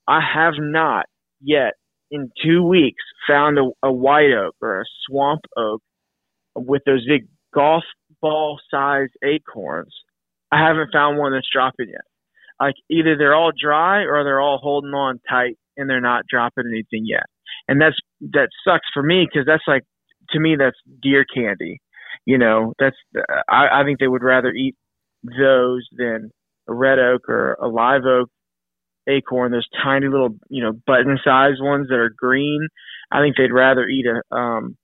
I have not yet in two weeks found a, a white oak or a swamp oak with those big golf ball sized acorns. I haven't found one that's dropping yet. Like either they're all dry or they're all holding on tight and they're not dropping anything yet. And that's that sucks for me because that's like to me that's deer candy you know, that's I, I think they would rather eat those than a red oak or a live oak acorn. Those tiny little, you know, button-sized ones that are green. I think they'd rather eat a um,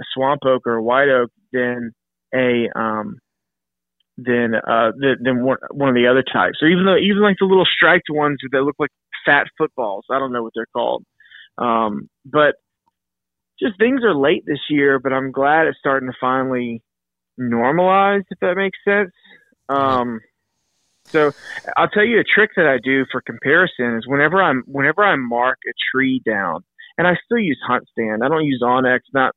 a swamp oak or a white oak than a um, than uh than one one of the other types. Or even though even like the little striped ones that look like fat footballs. I don't know what they're called. Um, but just things are late this year, but I'm glad it's starting to finally normalize, if that makes sense. Um, so I'll tell you a trick that I do for comparison is whenever I'm whenever I mark a tree down, and I still use HuntStand. I don't use onX, not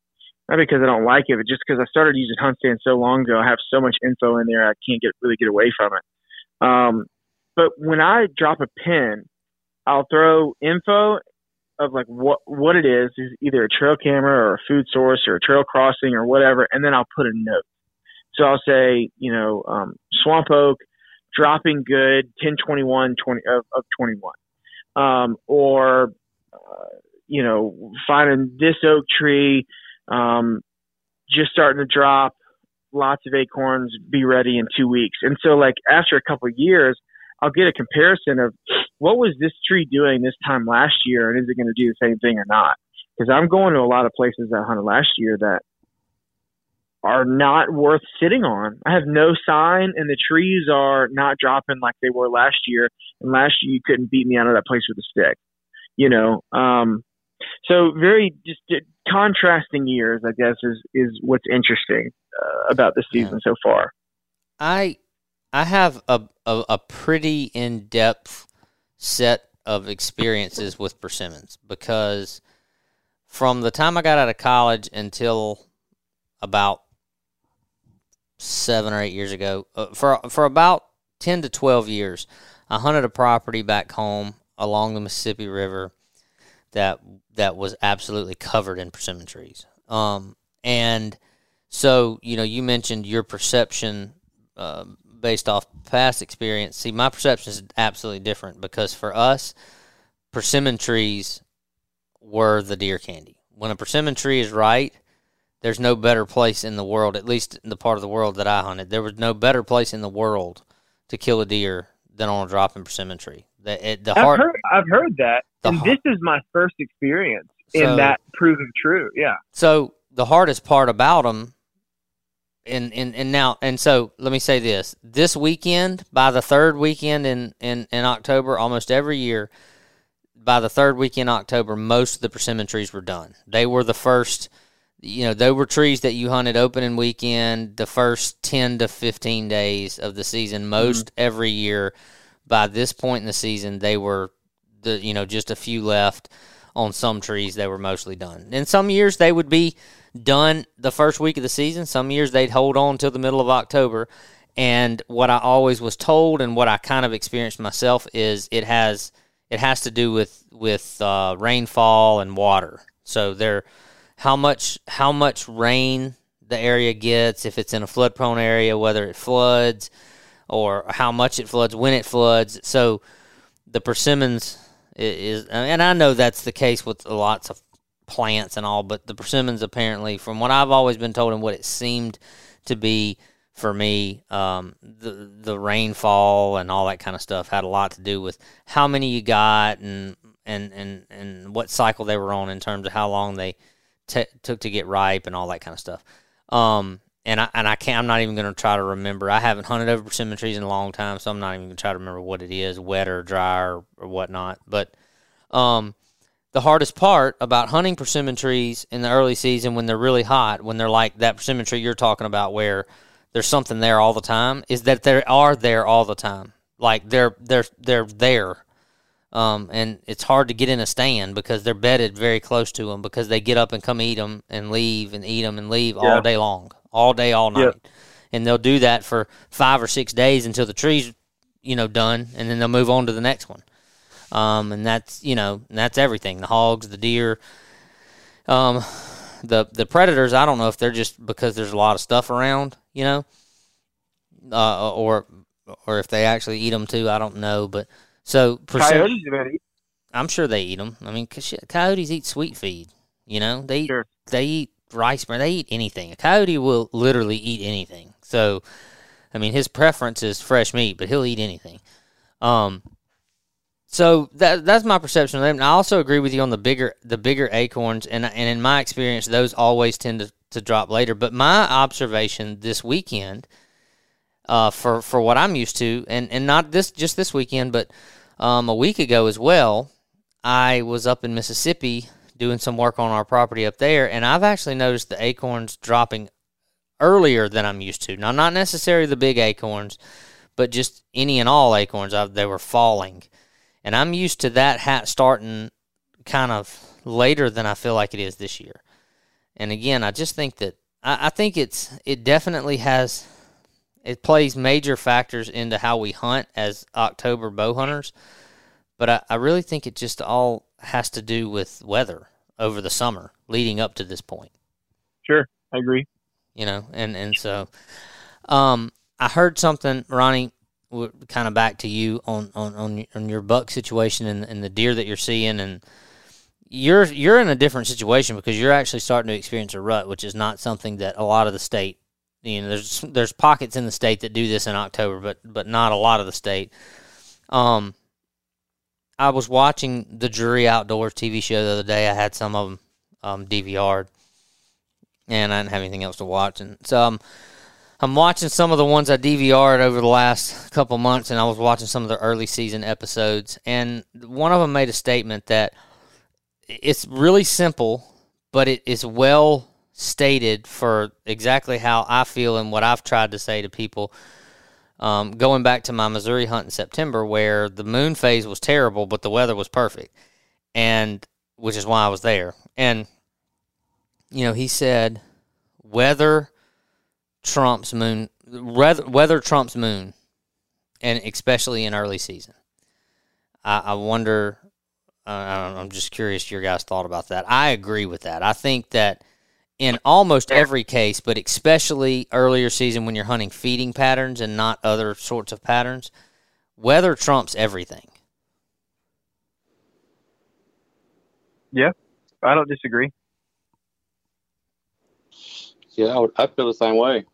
not because I don't like it, but just because I started using HuntStand so long ago. I have so much info in there, I can't get really get away from it. Um, but when I drop a pin, I'll throw info of like what what it is is either a trail camera or a food source or a trail crossing or whatever, and then I'll put a note. So I'll say, you know, um, swamp oak dropping good 1021 20 of, of 21. um, or uh, you know, finding this oak tree um, just starting to drop lots of acorns, be ready in two weeks. And so, like after a couple years, I'll get a comparison of what was this tree doing this time last year, and is it going to do the same thing or not? Because I'm going to a lot of places that hunted last year that are not worth sitting on. I have no sign, and the trees are not dropping like they were last year. And last year, you couldn't beat me out of that place with a stick. You know, um, so very just contrasting years, I guess, is is what's interesting uh, about the season so far. I I have a a, a pretty in depth set of experiences with persimmons because from the time I got out of college until about seven or eight years ago, uh, for for about ten to twelve years, I hunted a property back home along the Mississippi River that that was absolutely covered in persimmon trees. Um, and so you know, you mentioned your perception uh, based off past experience. See, my perception is absolutely different because for us, persimmon trees were the deer candy. When a persimmon tree is right, there's no better place in the world, at least in the part of the world that I hunted, there was no better place in the world to kill a deer than on a dropping persimmon tree. The, it, the I've, heard, I've heard that, and heart, this is my first experience so, in that proving true. Yeah. So the hardest part about them, and, and, and now, and so let me say this: this weekend, by the third weekend in, in, in October, almost every year, by the third weekend in October, most of the persimmon trees were done. They were the first you know, they were trees that you hunted opening weekend the first 10 to 15 days of the season, mm-hmm. most mm-hmm. every year. By this point in the season, they were, the you know, just a few left on some trees. They were mostly done. And some years they would be done the first week of the season. Some years they'd hold on till the middle of October. And what I always was told, and what I kind of experienced myself, is it has it has to do with with uh, rainfall and water. So they're how much how much rain the area gets, if it's in a flood prone area, whether it floods or how much it floods, when it floods. So the persimmons is, and I know that's the case with lots of plants and all, but the persimmons apparently, from what I've always been told and what it seemed to be for me, um, the the rainfall and all that kind of stuff had a lot to do with how many you got and and and and what cycle they were on in terms of how long they t- took to get ripe and all that kind of stuff. Um, and I and I can't. I'm not even going to try to remember. I haven't hunted over persimmon trees in a long time, so I'm not even going to try to remember what it is, wet or dry or, or whatnot. But um, the hardest part about hunting persimmon trees in the early season when they're really hot, when they're like that persimmon tree you're talking about, where there's something there all the time, is that they are there all the time. Like they're they're they're there um, and it's hard to get in a stand because they're bedded very close to them because they get up and come eat them and leave and eat them and leave yeah. all day long, all day, all night. And they'll do that for five or six days until the tree's, you know, done, and then they'll move on to the next one. Um, and that's you know that's everything: the hogs, the deer, um, the the predators. I don't know if they're just because there's a lot of stuff around, you know, uh, or or if they actually eat them too. I don't know, but so coyotes. I'm sure they eat them. I mean, coyotes eat sweet feed. You know, they eat, sure. they eat rice bran. They eat anything. A coyote will literally eat anything. So, I mean, his preference is fresh meat, but he'll eat anything. Um, so that that's my perception of them. And I also agree with you on the bigger the bigger acorns, and and in my experience, those always tend to, to drop later. But my observation this weekend uh, for for what I'm used to, and and not this just this weekend, but um, a week ago as well. I was up in Mississippi doing some work on our property up there, and I've actually noticed the acorns dropping earlier than I'm used to. Now, not necessarily the big acorns, but just any and all acorns. I, they were falling, and I'm used to that hat starting kind of later than I feel like it is this year. And again, I just think that I, I think it's it definitely has it plays major factors into how we hunt as October bow hunters. But I, I really think it just all has to do with weather over the summer leading up to this point. Sure, I agree. You know, and and so um, I heard something, Ronny. Kind of back to you on on on, on your buck situation and, and the deer that you're seeing and you're you're in a different situation because you're actually starting to experience a rut, which is not something that a lot of the state. You know, there's there's pockets in the state that do this in October, but but not a lot of the state. Um, I was watching the Drury Outdoors TV show the other day. I had some of them um, DVR'd, and I didn't have anything else to watch, and so I'm I'm watching some of the ones I DVR'd over the last couple months, and I was watching some of the early season episodes, and one of them made a statement that it's really simple, but it is well stated for exactly how I feel and what I've tried to say to people. Um, going back to my Missouri hunt in September, where the moon phase was terrible, but the weather was perfect, and which is why I was there. And you know, he said, weather trumps moon, weather, weather trumps moon, and especially in early season. I, I wonder uh, I'm just curious your guys' thought about that. I agree with that. I think that in almost every case, but especially earlier season when you're hunting feeding patterns and not other sorts of patterns, weather trumps everything. Yeah, I don't disagree. Yeah, I, would, I feel the same way.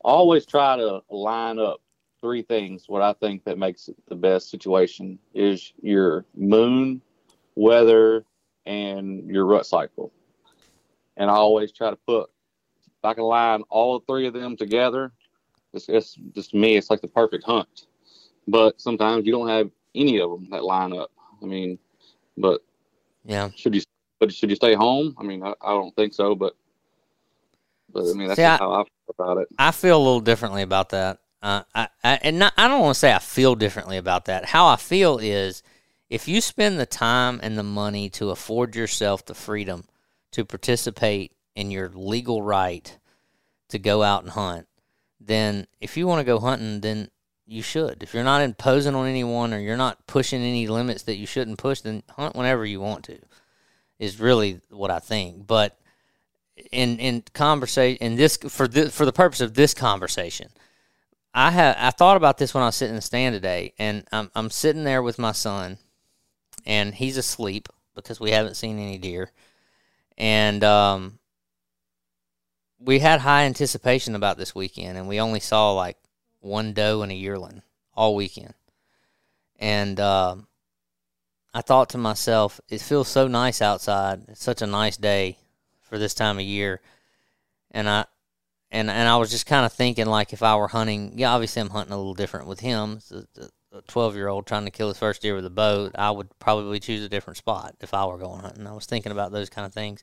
Always try to line up three things. What I think that makes it the best situation is your moon, weather, and your rut cycle. And I always try to put, if I can line all three of them together, it's, it's just me, it's like the perfect hunt. But sometimes you don't have any of them that line up. I mean, but yeah, should you but should you stay home? I mean, I, I don't think so, but but I mean that's See, I, how I feel about it. I feel a little differently about that. Uh, I, I and not, I don't want to say I feel differently about that. How I feel is if you spend the time and the money to afford yourself the freedom to participate in your legal right to go out and hunt, then if you want to go hunting, then you should. If you're not imposing on anyone or you're not pushing any limits that you shouldn't push, then hunt whenever you want to. Is really what I think. But in in conversation in this for this, for the purpose of this conversation, I have I thought about this when I was sitting in the stand today, and I'm I'm sitting there with my son, and he's asleep because we haven't seen any deer. And um, we had high anticipation about this weekend, and we only saw like one doe and a yearling all weekend. And um, I thought to myself, it feels so nice outside. It's such a nice day for this time of year. And I and and I was just kind of thinking like if I were hunting, yeah, obviously I'm hunting a little different with him a 12 year old trying to kill his first deer with a bow, I would probably choose a different spot if I were going hunting. I was thinking about those kind of things.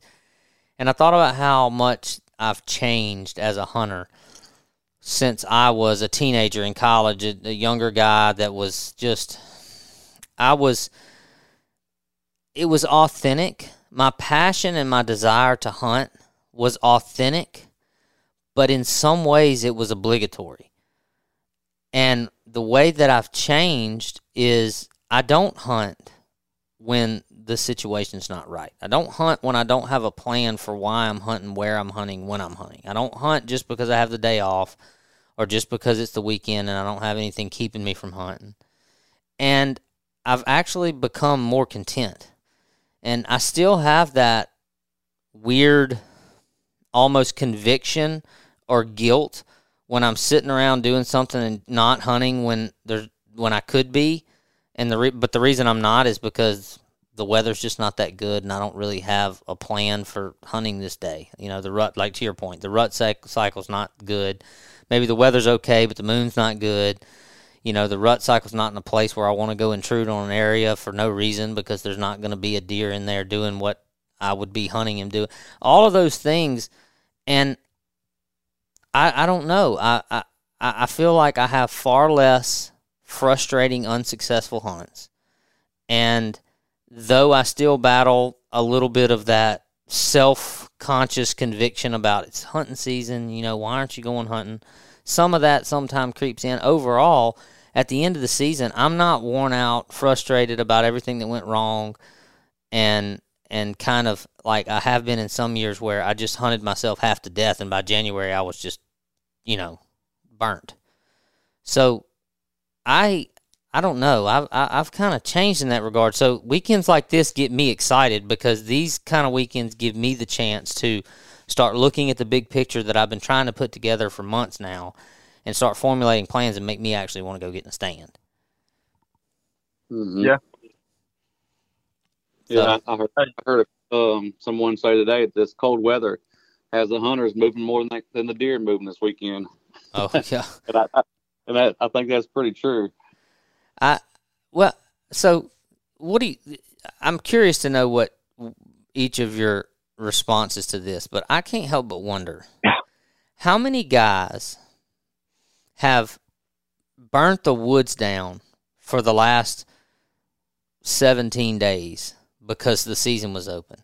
And I thought about how much I've changed as a hunter since I was a teenager in college, a younger guy that was just, I was, it was authentic. My passion and my desire to hunt was authentic, but in some ways it was obligatory. And the way that I've changed is I don't hunt when the situation's not right. I don't hunt when I don't have a plan for why I'm hunting, where I'm hunting, when I'm hunting. I don't hunt just because I have the day off or just because it's the weekend and I don't have anything keeping me from hunting. And I've actually become more content. And I still have that weird almost conviction or guilt when I'm sitting around doing something and not hunting when there's when I could be, and the re- but the reason I'm not is because the weather's just not that good, and I don't really have a plan for hunting this day. You know, the rut, like to your point, the rut cycle's not good. Maybe the weather's okay, but the moon's not good. You know, the rut cycle's not in a place where I want to go intrude on an area for no reason because there's not going to be a deer in there doing what I would be hunting him doing. All of those things, and I, I don't know. I, I I feel like I have far less frustrating, unsuccessful hunts. And though I still battle a little bit of that self conscious conviction about it's hunting season, you know, why aren't you going hunting? Some of that sometimes creeps in. Overall, at the end of the season, I'm not worn out, frustrated about everything that went wrong, and and kind of like I have been in some years where I just hunted myself half to death, and by January I was just you know, burnt. So I I don't know. I've I've kind of changed in that regard. So weekends like this get me excited because these kind of weekends give me the chance to start looking at the big picture that I've been trying to put together for months now, and start formulating plans and make me actually want to go get in the stand. Mm-hmm. Yeah. Yeah, I, I heard, I heard um, someone say today that this cold weather has the hunters moving more than, they, than the deer moving this weekend. Oh [LAUGHS] yeah, and I, I, and I, I think that's pretty true. I well, so what do you? I'm curious to know what each of your responses to this, but I can't help but wonder [LAUGHS] how many guys have burnt the woods down for the last 17 days because the season was open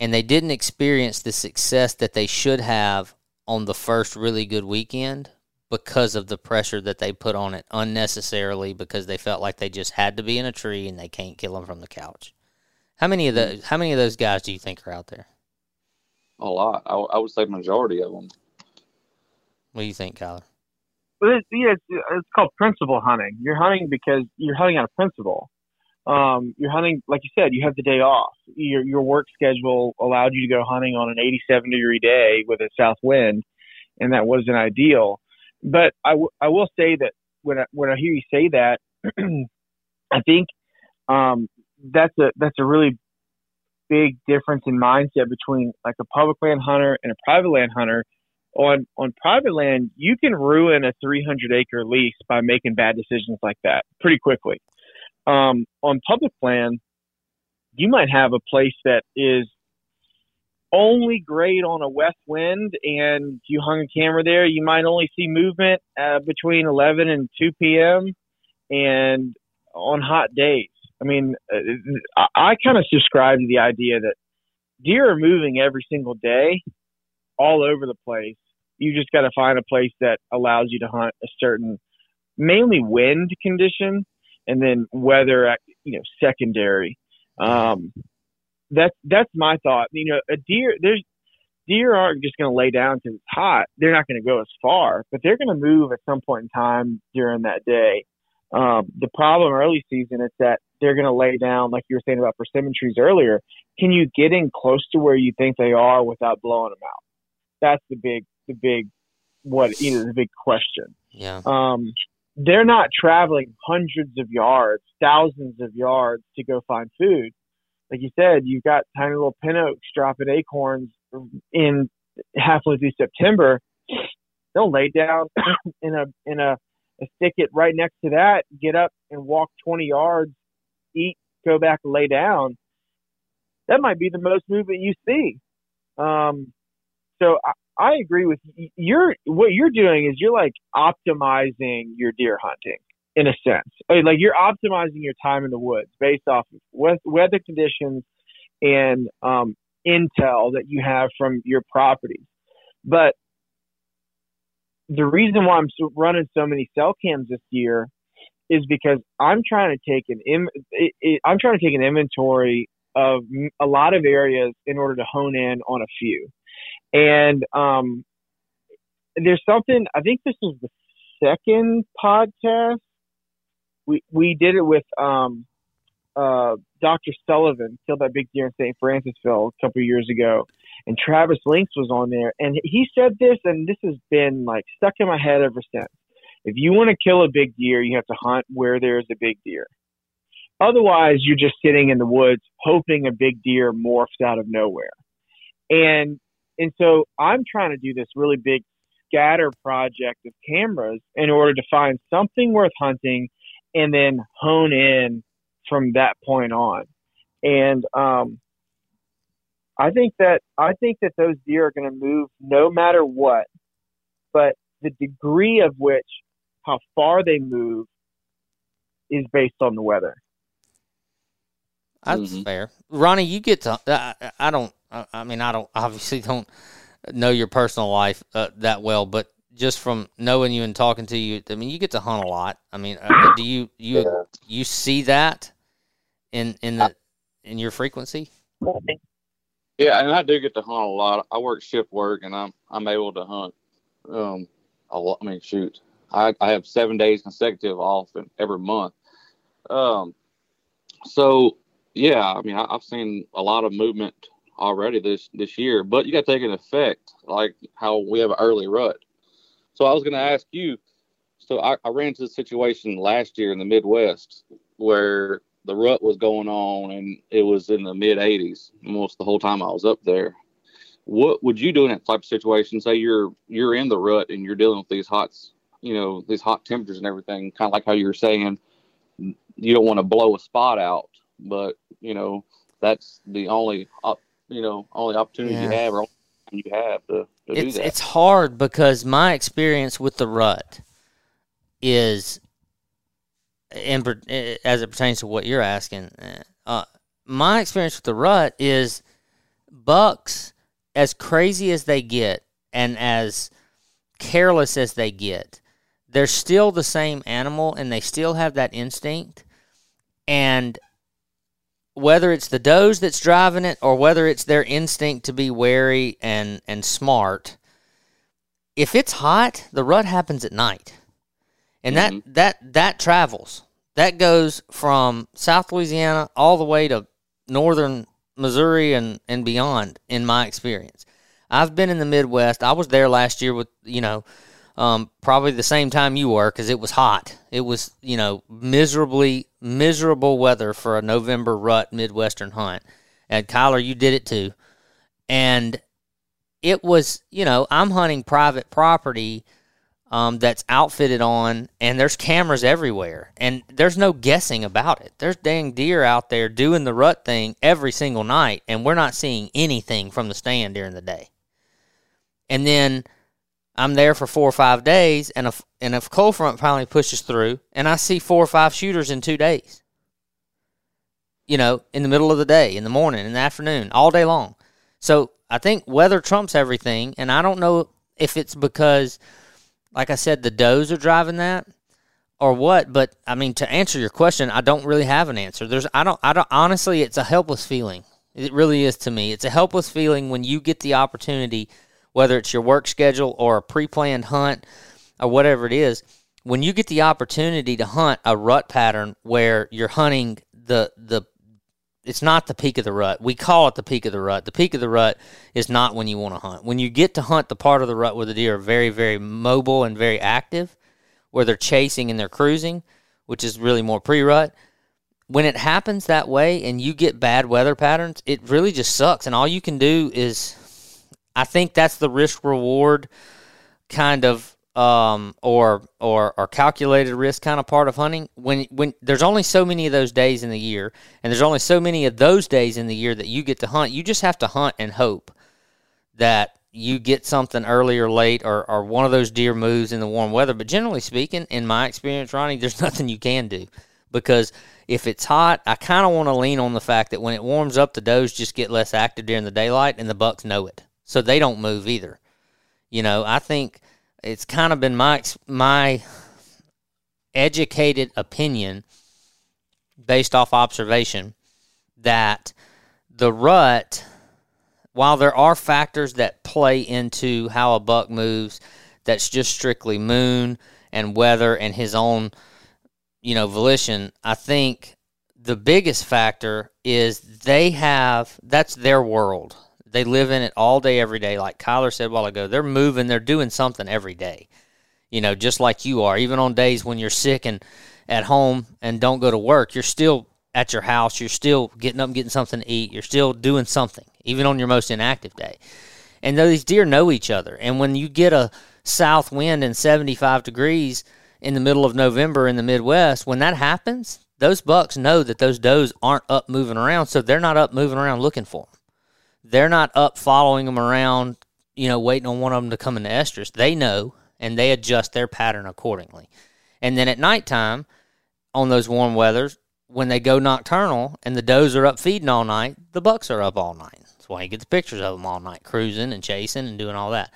and they didn't experience the success that they should have on the first really good weekend because of the pressure that they put on it unnecessarily because they felt like they just had to be in a tree and they can't kill them from the couch. How many of those? How many of those guys do you think are out there? A lot. I, I would say majority of them. What do you think, Kyler? Well, it's, yeah, it's, it's called principle hunting. You're hunting because you're hunting on principle. Um, you're hunting, like you said, you have the day off. Your your work schedule allowed you to go hunting on an 87 degree day with a south wind, and that wasn't ideal. But I, w- I will say that when I, when I hear you say that, [CLEARS THROAT] I think um, that's a that's a really big difference in mindset between like a public land hunter and a private land hunter. On on private land, you can ruin a 300 acre lease by making bad decisions like that pretty quickly. Um, on public land, you might have a place that is only great on a west wind and you hung a camera there, you might only see movement uh, between 11 and 2 p.m. and on hot days. I mean, uh, I, I kind of subscribe to the idea that deer are moving every single day all over the place. You just got to find a place that allows you to hunt a certain, mainly wind condition and then weather, you know, secondary. Um, that's that's my thought. You know, a deer there's deer aren't just going to lay down because it's hot. They're not going to go as far, but they're going to move at some point in time during that day. Um, the problem early season is that they're going to lay down, like you were saying about persimmon trees earlier. Can you get in close to where you think they are without blowing them out? That's the big, the big, what you know, the big question. Yeah. Um, they're not traveling hundreds of yards, thousands of yards to go find food like you said, you've got tiny little pin oaks dropping acorns in halfway through September. They'll lay down [CLEARS THROAT] in a in a, a thicket right next to that, get up and walk 20 yards, eat, go back and lay down. That might be the most movement you see. Um, so I, I agree with you. You're what you're doing is you're like optimizing your deer hunting in a sense. Like you're optimizing your time in the woods based off of weather conditions and um, intel that you have from your properties. But the reason why I'm running so many cell cams this year is because I'm trying to take an Im- it, it, I'm trying to take an inventory of a lot of areas in order to hone in on a few. And um, there's something I think this is the second podcast we we did it with um, uh, Dr. Sullivan, killed that big deer in St. Francisville a couple years ago, and Travis Links was on there, and he said this, and this has been like stuck in my head ever since. If you want to kill a big deer, you have to hunt where there's a big deer. Otherwise, you're just sitting in the woods hoping a big deer morphs out of nowhere. And and so I'm trying to do this really big scatter project of cameras in order to find something worth hunting and then hone in from that point on. And um, I think that I think that those deer are going to move no matter what, but the degree of which how far they move is based on the weather. That's mm-hmm. fair, Ronny. You get to. I, I don't. I mean, I don't. Obviously, don't know your personal life uh, that well, but just from knowing you and talking to you, I mean, you get to hunt a lot. I mean, uh, do you you yeah. you see that in in the in your frequency? Yeah, and I do get to hunt a lot. I work shift work, and I'm I'm able to hunt um a lot. I mean, shoot, I, I have seven days consecutive off every month. Um, so yeah, I mean, I, have seen a lot of movement already this this year, but you got to take an effect like how we have an early rut. So I was going to ask you. So I, I ran into a situation last year in the Midwest where the rut was going on and it was in the mid 80s almost the whole time I was up there. What would you do in that type of situation? Say you're you're in the rut and you're dealing with these hot, you know, these hot temperatures and everything, kind of like how you were saying. You don't want to blow a spot out, but you know that's the only you know only opportunity yeah. you have or you have to, to it's, do that. It's hard because my experience with the rut is in, as it pertains to what you're asking, uh, my experience with the rut is bucks, as crazy as they get and as careless as they get, they're still the same animal and they still have that instinct. And whether it's the does that's driving it or whether it's their instinct to be wary and, and smart, if it's hot, the rut happens at night and mm-hmm. that that that travels. That goes from South Louisiana all the way to northern Missouri and and beyond. In my experience, I've been in the Midwest. I was there last year with you know. Um, probably the same time you were because it was hot. It was, you know, miserably, miserable weather for a November rut Midwestern hunt. And Kyler, you did it too. And it was, you know, I'm hunting private property um, that's outfitted on, and there's cameras everywhere, and there's no guessing about it. There's dang deer out there doing the rut thing every single night, and we're not seeing anything from the stand during the day. And then I'm there for four or five days, and a and a cold front finally pushes through, and I see four or five shooters in two days. You know, in the middle of the day, in the morning, in the afternoon, all day long. So I think weather trumps everything, and I don't know if it's because like I said, the does are driving that or what. But I mean, to answer your question, I don't really have an answer. There's, I don't, I don't, honestly, it's a helpless feeling. It really is to me. It's a helpless feeling when you get the opportunity, whether it's your work schedule or a pre planned hunt or whatever it is, when you get the opportunity to hunt a rut pattern where you're hunting the, the it's not the peak of the rut. We call it the peak of the rut. The peak of the rut is not when you want to hunt. When you get to hunt the part of the rut where the deer are very, very mobile and very active, where they're chasing and they're cruising, which is really more pre rut. When it happens that way and you get bad weather patterns, it really just sucks. And all you can do is, I think that's the risk reward kind of um, or or or calculated risk kind of part of hunting. When when there's only so many of those days in the year, and there's only so many of those days in the year that you get to hunt, you just have to hunt and hope that you get something early or late, or or one of those deer moves in the warm weather. But generally speaking, in my experience, Ronny, there's [LAUGHS] nothing you can do because if it's hot, I kind of want to lean on the fact that when it warms up, the does just get less active during the daylight, and the bucks know it, so they don't move either. You know, I think it's kind of been my my educated opinion based off observation that the rut while there are factors that play into how a buck moves that's just strictly moon and weather and his own you know volition i think the biggest factor is they have that's their world they live in it all day, every day. Like Kyler said a while ago, they're moving, they're doing something every day. You know, just like you are. Even on days when you're sick and at home and don't go to work, you're still at your house. You're still getting up and getting something to eat. You're still doing something, even on your most inactive day. And these deer know each other. And when you get a south wind and 75 degrees in the middle of November in the Midwest, when that happens, those bucks know that those does aren't up moving around, so they're not up moving around looking for them. They're not up following them around, you know, waiting on one of them to come into estrus. They know and they adjust their pattern accordingly. And then at nighttime, on those warm weathers, when they go nocturnal and the does are up feeding all night, the bucks are up all night. That's why you get the pictures of them all night, cruising and chasing and doing all that.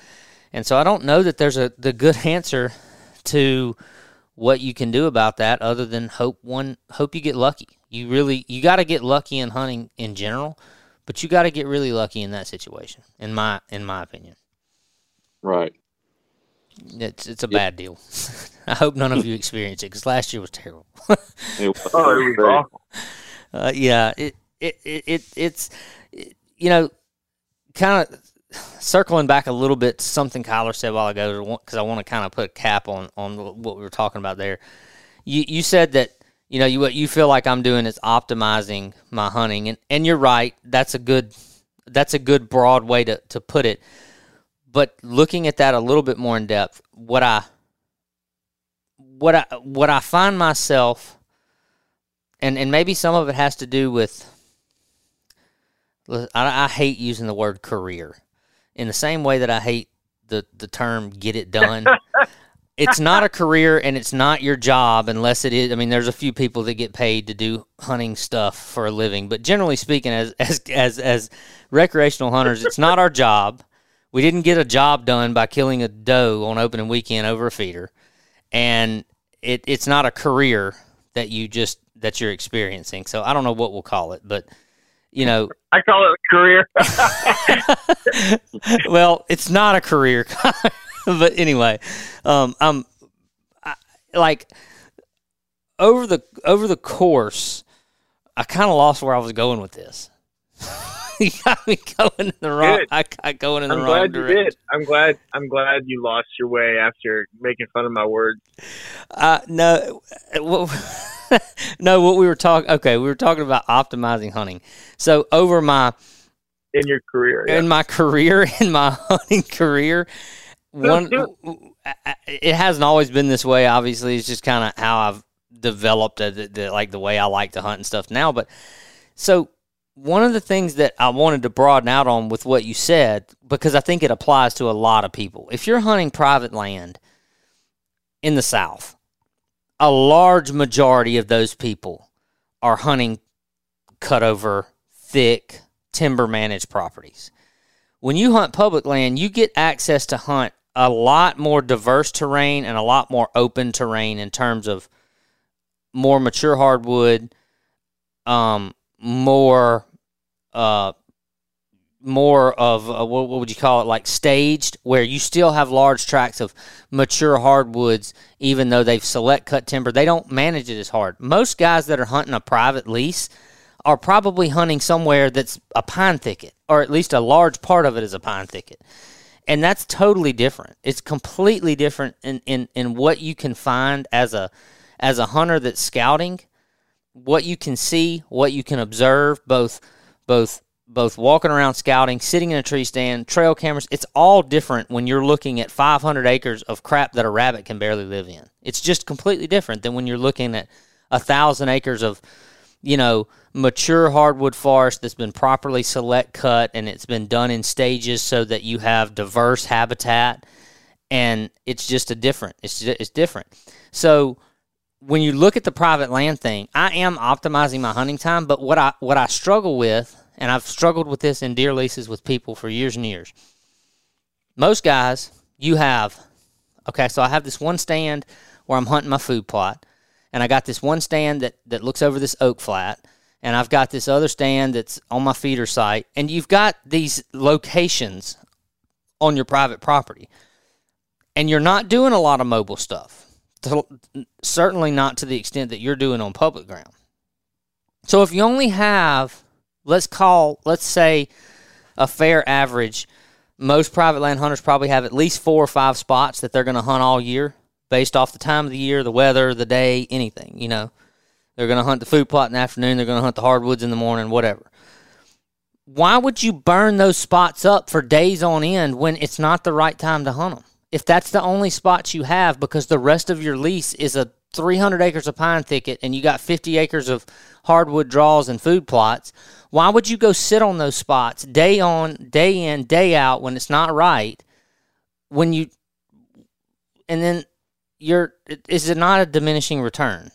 And so I don't know that there's a the good [LAUGHS] answer to what you can do about that other than hope one hope you get lucky. You really you got to get lucky in hunting in general but you got to get really lucky in that situation, in my in my opinion. Right. It's it's a bad deal. [LAUGHS] I hope none of you [LAUGHS] experience it because last year was terrible. [LAUGHS] It was, Oh, it was awful. Uh, yeah, it it, it, it it's it, you know kind of circling back a little bit to something Kyler said a while ago because I want to kind of put a cap on on what we were talking about there. You you said that you know you what you feel like I'm doing is optimizing my hunting and and you're right. That's a good that's a good broad way to to put it. But looking at that a little bit more in depth, what I what I what I find myself and and maybe some of it has to do with I, I hate using the word career in the same way that I hate the the term get it done. [LAUGHS] it's not a career and it's not your job unless it is. I mean, there's a few people that get paid to do hunting stuff for a living, but generally speaking, as [LAUGHS] as as as recreational hunters, it's not our job. We didn't get a job done by killing a doe on opening weekend over a feeder, and it it's not a career that you just that you're experiencing. So I don't know what we'll call it, but you know, I call it a career. [LAUGHS] well, it's not a career, [LAUGHS] [LAUGHS] but anyway, um, I'm I, like over the over the course, I kind of lost where I was going with this. [LAUGHS] you got me going in the wrong. Good. I got going in the I'm wrong glad you did. I'm glad. I'm glad you lost your way after making fun of my words. Uh, no, what, [LAUGHS] no. What we were talking. Okay, we were talking about optimizing hunting. So over my in your career. yeah. in my career, in my hunting career, one it hasn't always been this way. Obviously, it's just kind of how I've developed uh, the, the, like the way I like to hunt and stuff now. But so one of the things that I wanted to broaden out on with what you said, because I think it applies to a lot of people. If you're hunting private land in the South, a large majority of those people are hunting cut over, thick, timber managed properties. When you hunt public land, you get access to hunt a lot more diverse terrain and a lot more open terrain in terms of more mature hardwood, um, more, uh, more of uh, what, what would you call it, like staged, where you still have large tracts of mature hardwoods, even though they've select cut timber. They don't manage it as hard. Most guys that are hunting a private lease are probably hunting somewhere that's a pine thicket, or at least a large part of it is a pine thicket. And that's totally different. It's completely different in, in, in what you can find as a as a hunter that's scouting, what you can see, what you can observe, both both both walking around scouting, sitting in a tree stand, trail cameras. It's all different when you're looking at 500 acres of crap that a rabbit can barely live in. It's just completely different than when you're looking at a thousand acres of you know, mature hardwood forest that's been properly select cut and it's been done in stages so that you have diverse habitat and it's just a different it's just, it's different. So when you look at the private land thing, I am optimizing my hunting time, but what I what I struggle with and I've struggled with this in deer leases with people for years and years. Most guys, you have okay, so I have this one stand where I'm hunting my food plot and I got this one stand that, that looks over this oak flat, and I've got this other stand that's on my feeder site, and you've got these locations on your private property, and you're not doing a lot of mobile stuff, to, certainly not to the extent that you're doing on public ground. So if you only have, let's call, let's say, a fair average, most private land hunters probably have at least four or five spots that they're going to hunt all year based off the time of the year, the weather, the day, anything, you know. They're going to hunt the food plot in the afternoon, they're going to hunt the hardwoods in the morning, whatever. Why would you burn those spots up for days on end when it's not the right time to hunt them? If that's the only spots you have because the rest of your lease is a 300 acres of pine thicket and you got 50 acres of hardwood draws and food plots, why would you go sit on those spots day on, day in, day out when it's not right? When you, and then you're is it not a diminishing return?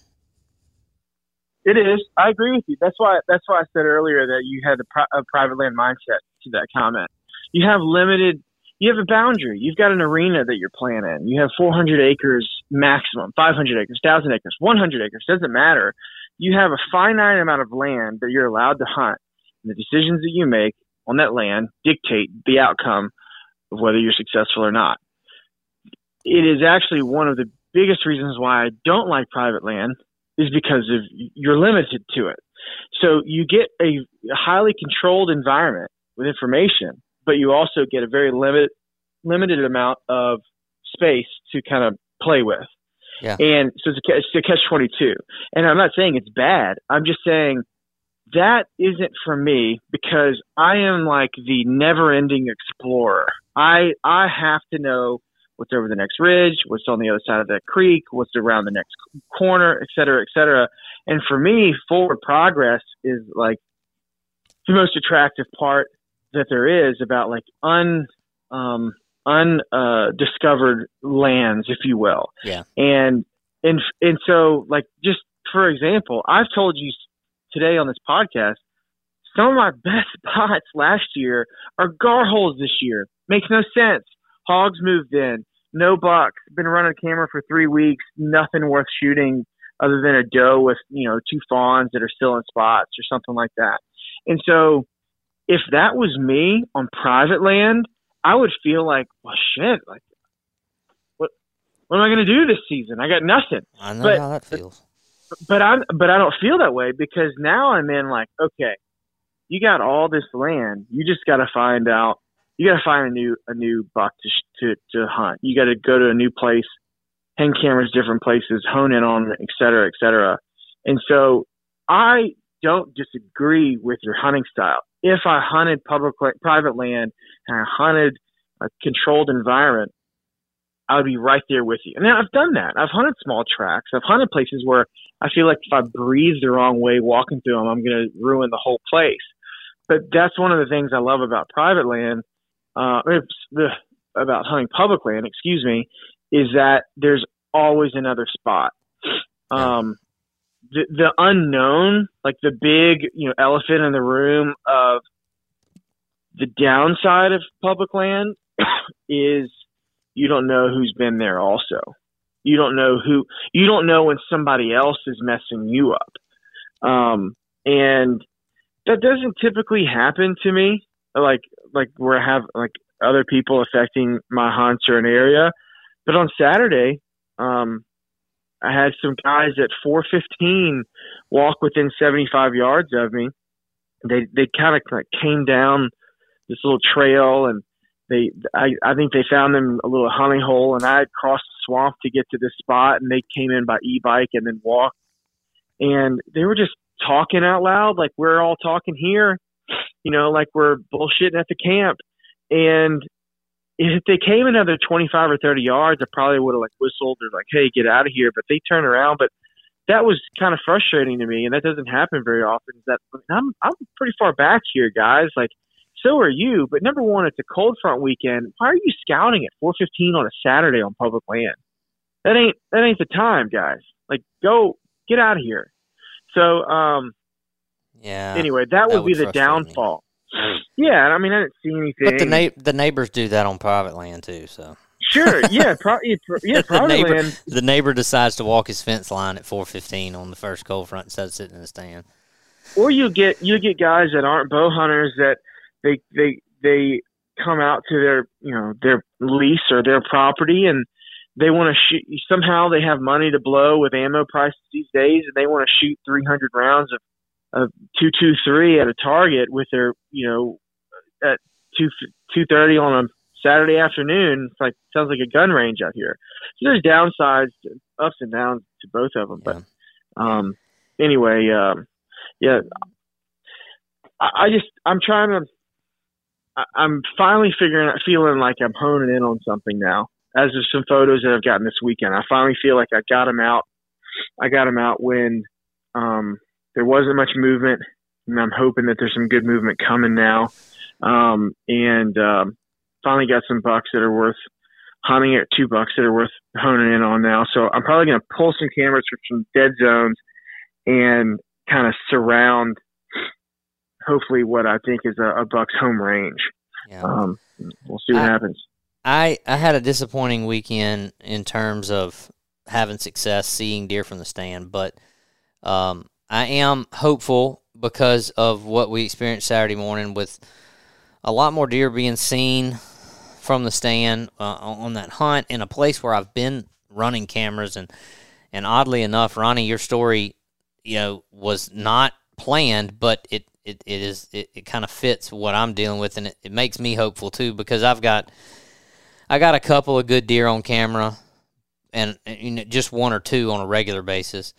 It is. I agree with you. That's why. That's why I said earlier that you had a, pri- a private land mindset to that comment. You have limited. You have a boundary. You've got an arena that you're playing in. You have 400 acres maximum, 500 acres, 1,000 acres, 100 acres. Doesn't matter. You have a finite amount of land that you're allowed to hunt. And the decisions that you make on that land dictate the outcome of whether you're successful or not. It is actually one of the biggest reasons why I don't like private land is because of you're limited to it. So you get a highly controlled environment with information, but you also get a very limited limited amount of space to kind of play with. Yeah. And so it's a, it's a catch 22. And I'm not saying it's bad. I'm just saying that isn't for me because I am like the never ending explorer. I, I have to know what's over the next ridge, what's on the other side of that creek, what's around the next corner, et cetera, et cetera. And for me, forward progress is like the most attractive part that there is about like un, um, undiscovered uh, lands, if you will. Yeah. And and and so like just for example, I've told you today on this podcast, some of my best [LAUGHS] spots last year are gar holes this year. Makes no sense. Hogs moved in, no bucks. Been running a camera for three weeks, nothing worth shooting other than a doe with you know two fawns that are still in spots or something like that. And so, if that was me on private land, I would feel like, well, shit, like, what, what am I going to do this season? I got nothing. I know but, how that feels. But I'm, but I don't feel that way because now I'm in like, okay, you got all this land. You just got to find out. You got to find a new, a new buck to to to hunt. You got to go to a new place, hang cameras different places, hone in on, et cetera, et cetera. And so I don't disagree with your hunting style if I hunted public private land and I hunted a controlled environment, I would be right there with you. And I've done that. I've hunted small tracks. I've hunted places where I feel like if I breathe the wrong way walking through them, I'm going to ruin the whole place. But that's one of the things I love about private land, uh, the, about hunting public land, excuse me, is that there's always another spot. Um, the, the unknown, like the big, you know, elephant in the room of the downside of public land [COUGHS] is you don't know who's been there also. You don't know who, you don't know when somebody else is messing you up. Um, and that doesn't typically happen to me, like, like where I have like other people affecting my hunts or an area. But on Saturday, um, I had some guys at 415 walk within 75 yards of me. They they kind of like came down this little trail and they I, I think they found them a little honey hole and I had crossed the swamp to get to this spot and they came in by e-bike and then walked and they were just talking out loud like we're all talking here, you know, like we're bullshitting at the camp. And if they came another 25 or 30 yards, I probably would have like whistled or like, hey, get out of here. But they turn around. But that was kind of frustrating to me, and that doesn't happen very often. That I'm I'm pretty far back here, guys. Like, so are you. But number one, it's a cold front weekend. Why are you scouting at 4:15 on a Saturday on public land? That ain't that ain't the time, guys. Like, go get out of here. So, um, yeah. Anyway, that, that would, be the downfall. Yeah, I mean, I didn't see anything. But the na- the neighbors do that on private land too, so. Sure. [LAUGHS] Yeah. Pro- yeah. Private the neighbor, land. The neighbor decides to walk his fence line at four fifteen on the first cold front instead of sitting in the stand. Or you get you get guys that aren't bow hunters that they they they come out to their you know their lease or their property and they want to shoot somehow they have money to blow with ammo prices these days and they want to shoot 300 rounds of a two two three at a target with their you know at two two thirty on a Saturday afternoon. It's like sounds like a gun range out here. So there's downsides, ups and downs to both of them. But um, anyway, um, yeah, I, I just I'm trying to. I'm finally figuring out, feeling like I'm honing in on something now. As of some photos that I've gotten this weekend, I finally feel like I got them out. I got them out when um, there wasn't much movement, and I'm hoping that there's some good movement coming now. Um, and um, finally got some bucks that are worth hunting at two bucks that are worth honing in on now. So I'm probably going to pull some cameras from some dead zones and kind of surround, hopefully, what I think is a, a buck's home range. Yeah. Um, we'll see what I, happens. I I had a disappointing weekend in terms of having success seeing deer from the stand, but um, I am hopeful because of what we experienced Saturday morning with a lot more deer being seen from the stand uh, on that hunt in a place where I've been running cameras. And and oddly enough, Ronny, your story, you know, was not planned, but it it, it is it, it kind of fits what I'm dealing with, and it, it makes me hopeful too because I've got I got a couple of good deer on camera, and, and you know, just one or two on a regular basis,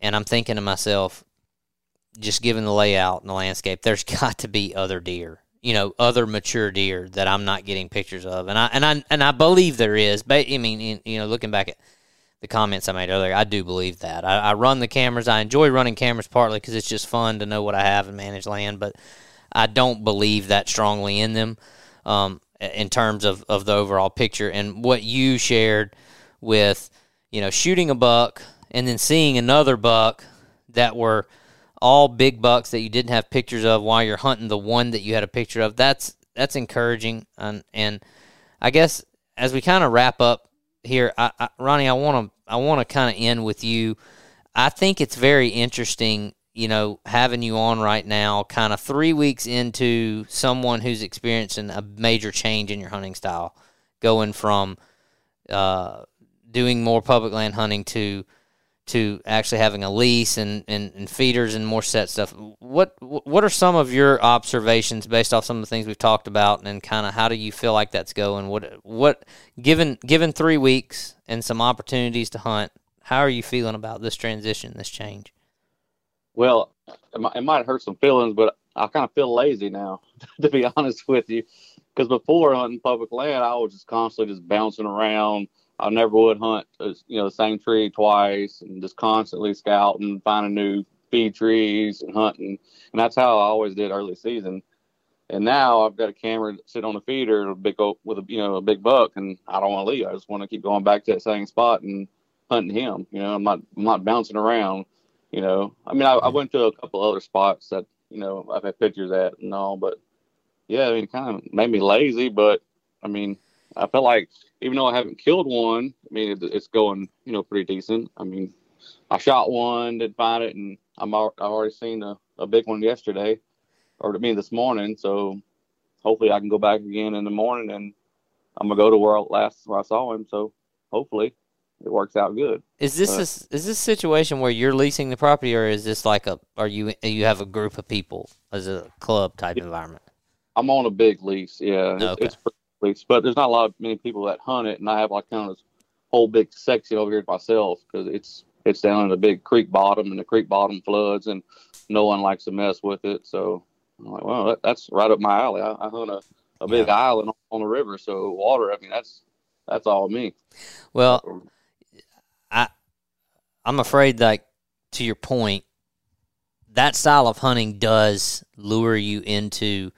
and I'm thinking to myself, just given the layout and the landscape, there's [LAUGHS] got to be other deer, you know, other mature deer that I'm not getting pictures of, and I and I and I believe there is. But I mean, you know, looking back at the comments I made earlier, I do believe that. I, I run the cameras. I enjoy running cameras partly because it's just fun to know what I have and manage land, but I don't believe that strongly in them um, in terms of, of the overall picture. And what you shared with, you know, shooting a buck and then seeing another buck that were all big bucks that you didn't have pictures of while you're hunting the one that you had a picture of. That's that's encouraging. And and I guess as we kind of wrap up here, I, I, Ronny, I want to I want to kind of end with you. I think it's very interesting, you know, having you on right now, kind of three weeks into someone who's experiencing a major change in your hunting style, going from uh, doing more public land hunting to to actually having a lease and, and, and feeders and more set stuff. What what are some of your observations based off some of the things we've talked about, and kind of how do you feel like that's going? What what given given three weeks and some opportunities to hunt, how are you feeling about this transition, this change? Well, it might, it might hurt some feelings, but I kind of feel lazy now, [LAUGHS] to be honest with you. Because before hunting public land, I was just constantly just bouncing around I never would hunt, uh, you know, the same tree twice and just constantly scouting, finding new feed trees and hunting. And that's how I always did early season. And now I've got a camera sit on a feeder a big with a you know a big buck, and I don't want to leave. I just want to keep going back to that same spot and hunting him. You know, I'm not I'm not bouncing around. You know, I mean, I, I went to a couple other spots that you know I've had pictures at and all, but yeah, I mean, it kind of made me lazy. But I mean, I felt like even though I haven't killed one, I mean it, it's going you know pretty decent. I mean I shot one, didn't find it, and I'm I already seen a, a big one yesterday, or I mean this morning. So hopefully I can go back again in the morning, and I'm gonna go to where I last where I saw him. So hopefully it works out good. Is this a, is this a situation where you're leasing the property, or is this like a are you you have a group of people as a club type yeah. environment? I'm on a big lease. Yeah, it's, okay. It's but there's not a lot of many people that hunt it, and I have like kind of this whole big section over here myself because it's it's down in a big creek bottom, and the creek bottom floods, and no one likes to mess with it. So I'm like, well, that, that's right up my alley. I, I hunt a, a big yeah. island on the river, so water. I mean, that's that's all me. Well, I I'm afraid, like to your point, that style of hunting does lure you into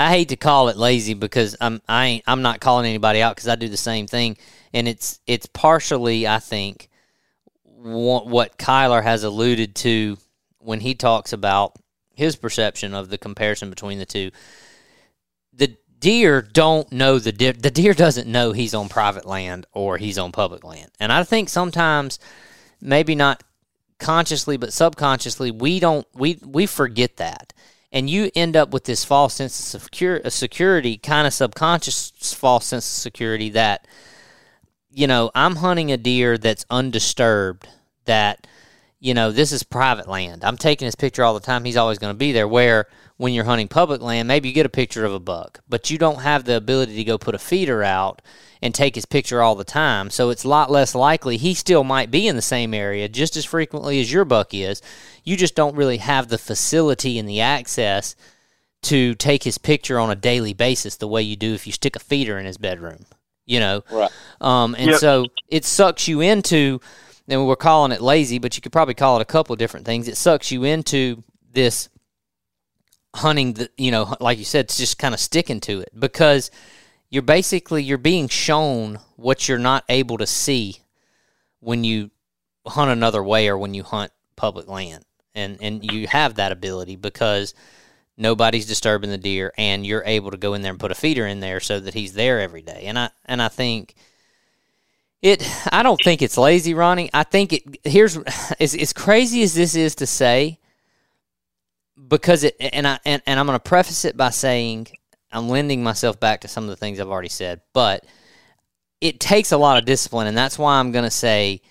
I hate to call it lazy because I'm I ain't, I'm not calling anybody out because I do the same thing, and it's it's partially I think what, Kyler has alluded to when he talks about his perception of the comparison between the two. The deer don't know the deer. The deer doesn't know he's on private land or he's on public land, and I think sometimes maybe not consciously but subconsciously we don't we we forget that and you end up with this false sense of secure, security, kind of subconscious false sense of security that, you know, I'm hunting a deer that's undisturbed, that, you know, this is private land. I'm taking his picture all the time. He's always going to be there. Where when you're hunting public land, maybe you get a picture of a buck, but you don't have the ability to go put a feeder out and take his picture all the time. So it's a lot less likely he still might be in the same area just as frequently as your buck is. You just don't really have the facility and the access to take his picture on a daily basis the way you do if you stick a feeder in his bedroom. You know, right? Um, and yep. so it sucks you into. And we're calling it lazy, but you could probably call it a couple of different things. It sucks you into this hunting. The, you know, like you said, it's just kind of sticking to it because you're basically you're being shown what you're not able to see when you hunt another way or when you hunt public land and and you have that ability because nobody's disturbing the deer and you're able to go in there and put a feeder in there so that he's there every day and i and i think it i don't think it's lazy Ronny i think it here's [SIGHS] as, as crazy as this is to say because it and i and, and i'm going to preface it by saying I'm lending myself back to some of the things I've already said, but it takes a lot of discipline, and that's why I'm going to say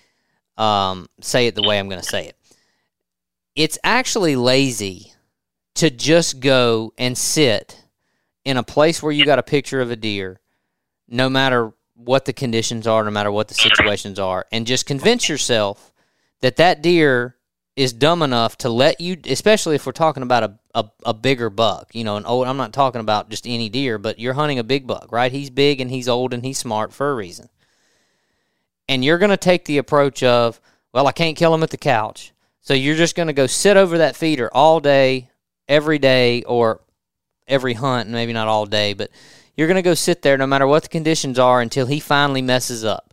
um, say it the way I'm going to say it. It's actually lazy to just go and sit in a place where you got a picture of a deer, no matter what the conditions are, no matter what the situations are, and just convince yourself that that deer is dumb enough to let you, especially if we're talking about a, a, a, bigger buck, you know, an old, I'm not talking about just any deer, but you're hunting a big buck, right? He's big and he's old and he's smart for a reason. And you're going to take the approach of, well, I can't kill him at the couch. So you're just going to go sit over that feeder all day, every day, or every hunt, maybe not all day, but you're going to go sit there no matter what the conditions are until he finally messes up.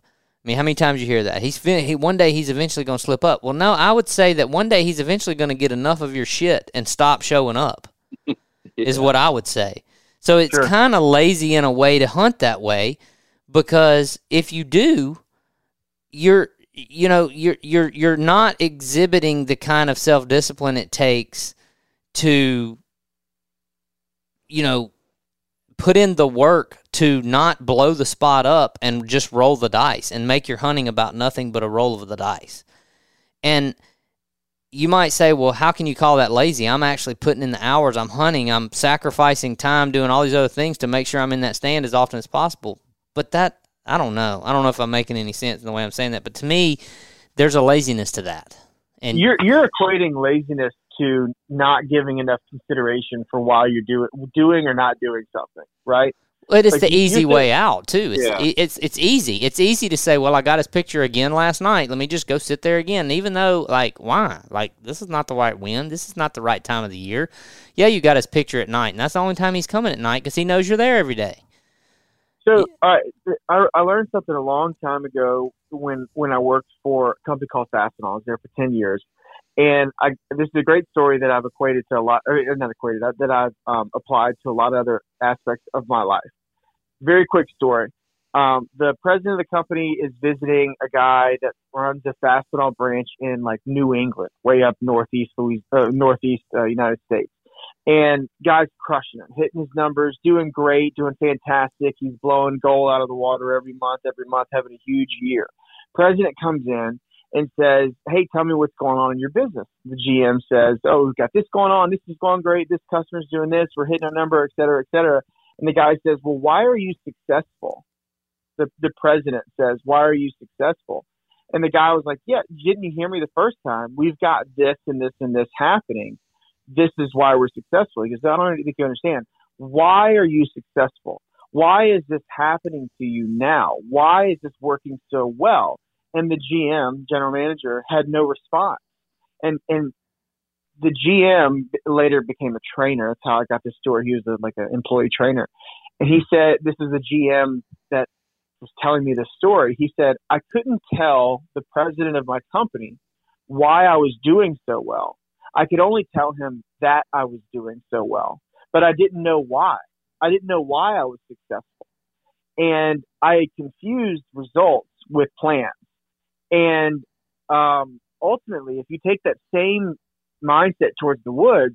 I mean, how many times you hear that? He's he, one day he's eventually going to slip up. Well, no, I would say that one day he's eventually going to get enough of your shit and stop showing up. [LAUGHS] yeah. Is what I would say. So it's sure. kind of lazy in a way to hunt that way because if you do, you're you know you're you're you're not exhibiting the kind of self discipline it takes to you know put in the work to not blow the spot up and just roll the dice and make your hunting about nothing but a roll of the dice. And you might say, well, how can you call that lazy? I'm actually putting in the hours. I'm hunting. I'm sacrificing time doing all these other things to make sure I'm in that stand as often as possible. But that, I don't know. I don't know if I'm making any sense in the way I'm saying that. But to me, there's a laziness to that. And you're you're equating laziness to not giving enough consideration for why you're doing doing or not doing something, right? Well, it's like the easy way out too. It's, yeah. it's it's easy. It's easy to say, "Well, I got his picture again last night. Let me just go sit there again." Even though, like, why? Like, this is not the right wind. This is not the right time of the year. Yeah, you got his picture at night, and that's the only time he's coming at night because he knows you're there every day. So I, I learned something a long time ago when when I worked for a company called Fastenal. I was there for ten years, and I, this is a great story that I've equated to a lot, or not equated, that I've um, applied to a lot of other aspects of my life. Very quick story. Um, the president of the company is visiting a guy that runs a Fastenal branch in like New England, way up northeast, uh, northeast uh, United States. And guy's crushing it, hitting his numbers, doing great, doing fantastic. He's blowing gold out of the water every month, every month, having a huge year. President comes in and says, Hey, tell me what's going on in your business. The GM says, Oh, we've got this going on. This is going great. This customer's doing this. We're hitting our number, et cetera, et cetera. And the guy says, Well, why are you successful? The, the president says, Why are you successful? And the guy was like, Yeah, didn't you hear me the first time? We've got this and this and this happening. This is why we're successful. Because I don't think you understand. Why are you successful? Why is this happening to you now? Why is this working so well? And the GM, general manager, had no response. And and the GM later became a trainer. That's how I got this story. He was a, like an employee trainer, and he said, "This is a GM that was telling me this story." He said, "I couldn't tell the president of my company why I was doing so well. I could only tell him that I was doing so well, but I didn't know why. I didn't know why I was successful, and I confused results with plans." And um, ultimately, if you take that same mindset towards the woods,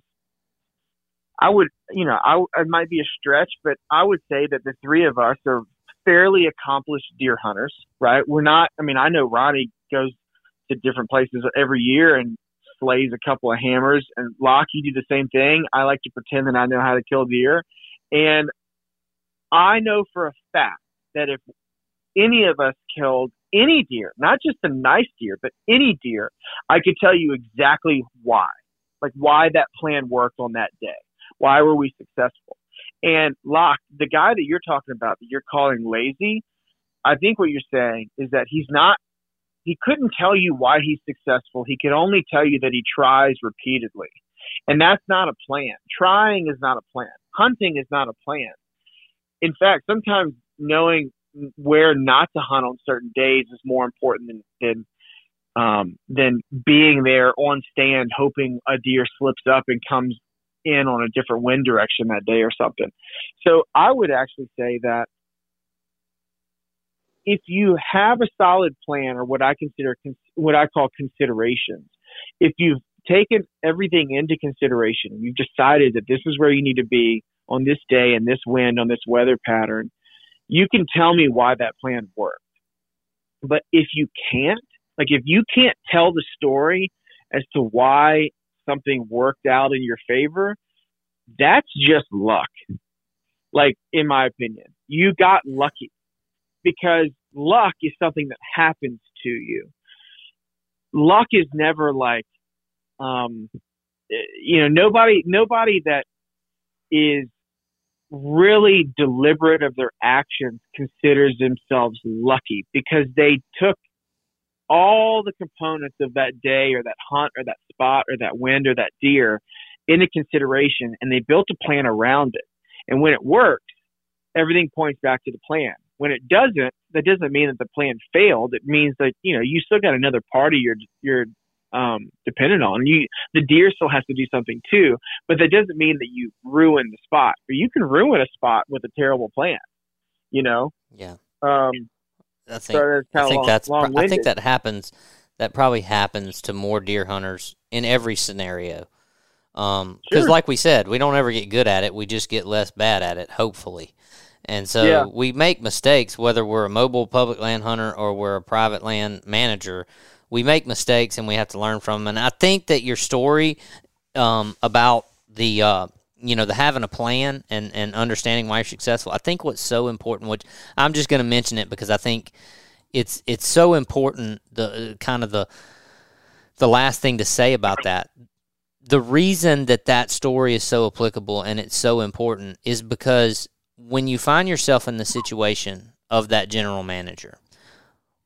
I would, you know, I, it might be a stretch, but I would say that the three of us are fairly accomplished deer hunters, right? We're not, I mean, I know Ronny goes to different places every year and slays a couple of hammers. And Locke, you do the same thing. I like to pretend that I know how to kill deer. And I know for a fact that if any of us killed any deer, not just a nice deer, but any deer, I could tell you exactly why. Like why that plan worked on that day. Why were we successful? And Locke, the guy that you're talking about that you're calling lazy, I think what you're saying is that he's not he couldn't tell you why he's successful. He could only tell you that he tries repeatedly. And that's not a plan. Trying is not a plan. Hunting is not a plan. In fact, sometimes knowing where not to hunt on certain days is more important than than um, than being there on stand hoping a deer slips up and comes in on a different wind direction that day or something. So I would actually say that if you have a solid plan or what I consider what I call considerations, if you've taken everything into consideration, you've decided that this is where you need to be on this day and this wind on this weather pattern, you can tell me why that plan worked. But if you can't, like if you can't tell the story as to why something worked out in your favor, that's just luck. Like, in my opinion, you got lucky because luck is something that happens to you. Luck is never like, um, you know, nobody, nobody that is really deliberate of their actions considers themselves lucky because they took all the components of that day or that hunt or that spot or that wind or that deer into consideration and they built a plan around it. And when it works, everything points back to the plan. When it doesn't, that doesn't mean that the plan failed. It means that, you know, you still got another party you're, you're um, dependent on. You, the deer still has to do something too, but that doesn't mean that you ruin the spot. But you can ruin a spot with a terrible plan. You know. Yeah. Um, I think, I think long, that's I long-winded. think that happens. That probably happens to more deer hunters in every scenario. Um, because Sure. like we said, we don't ever get good at it. We just get less bad at it, hopefully. And so Yeah. we make mistakes, whether we're a mobile public land hunter or we're a private land manager. We make mistakes and we have to learn from them. And I think that your story um, about the uh, you know the having a plan and and understanding why you're successful. I think what's so important, which I'm just going to mention it because I think it's it's so important. The kind of the the last thing to say about that. The reason that that story is so applicable and it's so important is because when you find yourself in the situation of that general manager,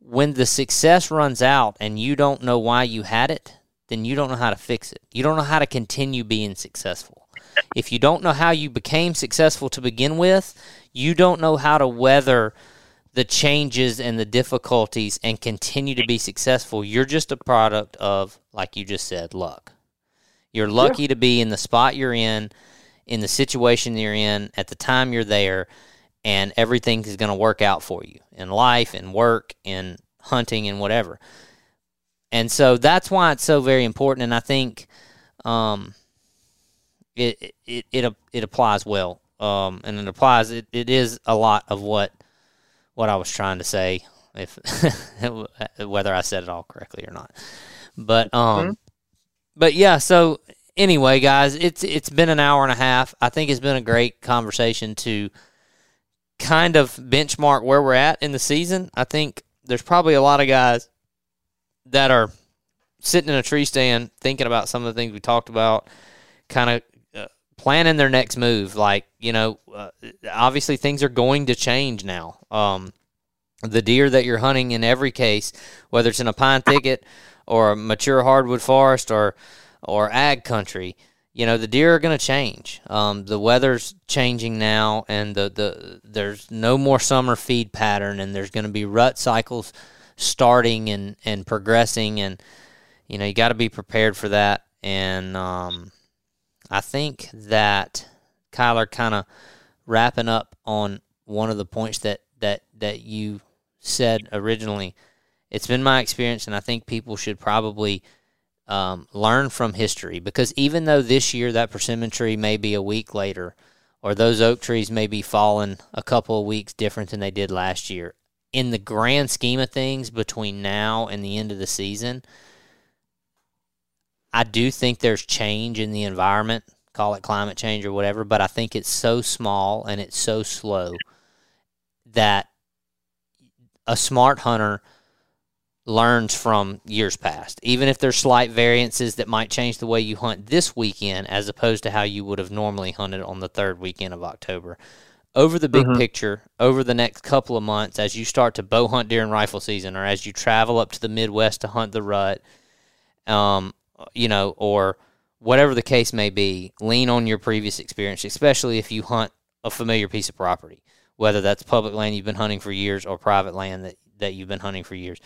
when the success runs out and you don't know why you had it, then you don't know how to fix it. You don't know how to continue being successful. If you don't know how you became successful to begin with, you don't know how to weather the changes and the difficulties and continue to be successful. You're just a product of, like you just said, luck. You're lucky to be in the spot you're in, in the situation you're in, at the time you're there, and everything is going to work out for you in life, and work, and hunting, and whatever. And so that's why it's so very important. And I think um, it, it it it applies well, um, and it applies. It, it is a lot of what what I was trying to say, if [LAUGHS] whether I said it all correctly or not. But um, but yeah. So anyway, guys, it's it's been an hour and a half. I think it's been a great conversation to kind of benchmark where we're at in the season. I think there's probably a lot of guys that are sitting in a tree stand thinking about some of the things we talked about, kind of uh, planning their next move. Like, you know, uh, obviously things are going to change now. Um, the deer that you're hunting in every case, whether it's in a pine thicket or a mature hardwood forest or or ag country, you know the deer are going to change. Um, the weather's changing now, and the, the there's no more summer feed pattern, and there's going to be rut cycles starting and and progressing, and you know you got to be prepared for that. And um, I think that Kyler kind of wrapping up on one of the points that that that you said originally. It's been my experience, and I think people should probably um, learn from history. Because even though this year that persimmon tree may be a week later, or those oak trees may be falling a couple of weeks different than they did last year, in the grand scheme of things between now and the end of the season, I do think there's change in the environment, call it climate change or whatever, but I think it's so small and it's so slow that a smart hunter learns from years past. Even if there's slight variances that might change the way you hunt this weekend as opposed to how you would have normally hunted on the third weekend of October. Over the big Mhm. picture, over the next couple of months, as you start to bow hunt during rifle season or as you travel up to the Midwest to hunt the rut, um, you know, or whatever the case may be, lean on your previous experience, especially if you hunt a familiar piece of property, whether that's public land you've been hunting for years or private land that, that you've been hunting for years.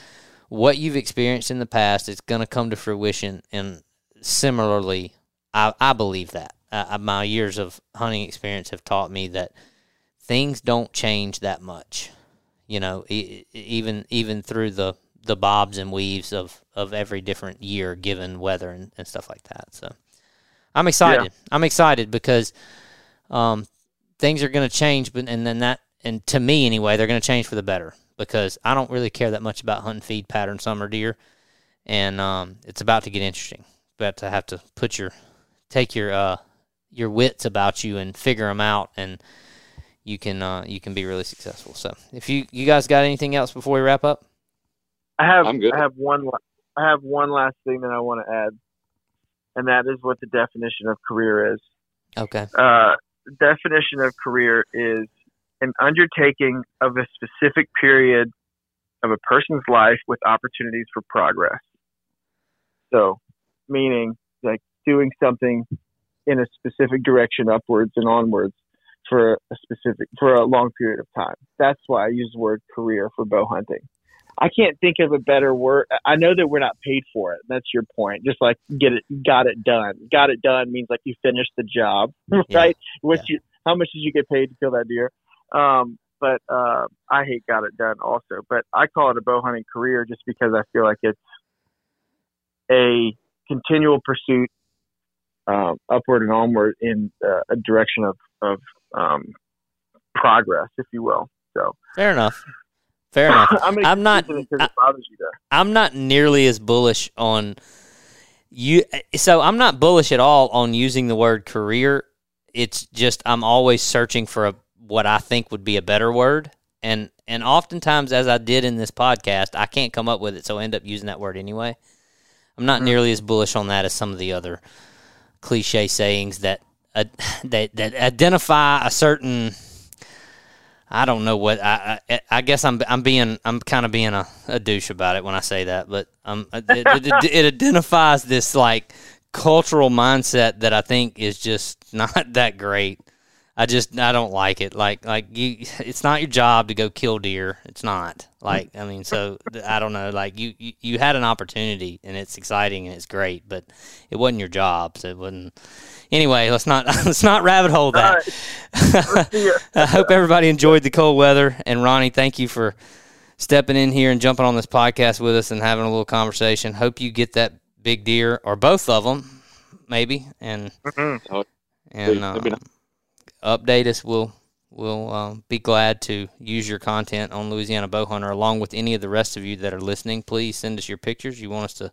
What you've experienced in the past is going to come to fruition, and similarly, I, I believe that. Uh, my years of hunting experience have taught me that things don't change that much. You know, e- even even through the the bobs and weaves of of every different year, given weather and, and stuff like that. So, I'm excited. I'm excited because um, things are going to change, but and then that and to me anyway, they're going to change for the better because I don't really care that much about hunting feed pattern summer deer, and um, it's about to get interesting. About to have to put your take your uh, your wits about you and figure them out, and you can uh, you can be really successful. So, if you you guys got anything else before we wrap up? I have I'm good. I have one I have one last thing that I want to add, and that is what the definition of career is. Okay. Uh, definition of career is an undertaking of a specific period of a person's life with opportunities for progress. So, meaning like doing something in a specific direction upwards and onwards for a specific for a long period of time. That's why I use the word career for bow hunting. I can't think of a better word. I know that we're not paid for it. That's your point. Just like get it, got it done. Got it done means like you finished the job, [LAUGHS] right? What you, how much did you get paid to kill that deer? Um, but uh, I hate got it done also. But I call it a bow hunting career just because I feel like it's a continual pursuit um, upward and onward in uh, a direction of, of um, progress, if you will. So Fair enough. Fair enough. [LAUGHS] I'm, I'm not- using it bothers you. I'm not nearly as bullish on you. So I'm not bullish at all on using the word career. It's just I'm always searching for a, what I think would be a better word, and and oftentimes, as I did in this podcast, I can't come up with it, so I end up using that word anyway. I'm not nearly as bullish on that as some of the other cliche sayings that uh, [LAUGHS] that that identify a certain I don't know what I, I I guess I'm I'm being I'm kind of being a, a douche about it when I say that, but um it, it, it identifies this like cultural mindset that I think is just [LAUGHS] not that great. I just I don't like it. Like like you, it's not your job to go kill deer. It's not. Like I mean, so I don't know. Like you, you you had an opportunity and it's exciting and it's great, but it wasn't your job. So it wasn't. Anyway, let's not [LAUGHS] let's not rabbit hole that. All right. Let's see ya. I hope everybody enjoyed the cold weather. And Ronny, thank you for stepping in here and jumping on this podcast with us and having a little conversation. Hope you get that big deer or both of them, maybe, and Mhm. Oh, and uh, update us. We'll we'll um, be glad to use your content on Louisiana Bow Hunter along with any of the rest of you that are listening. Please send us your pictures. You want us to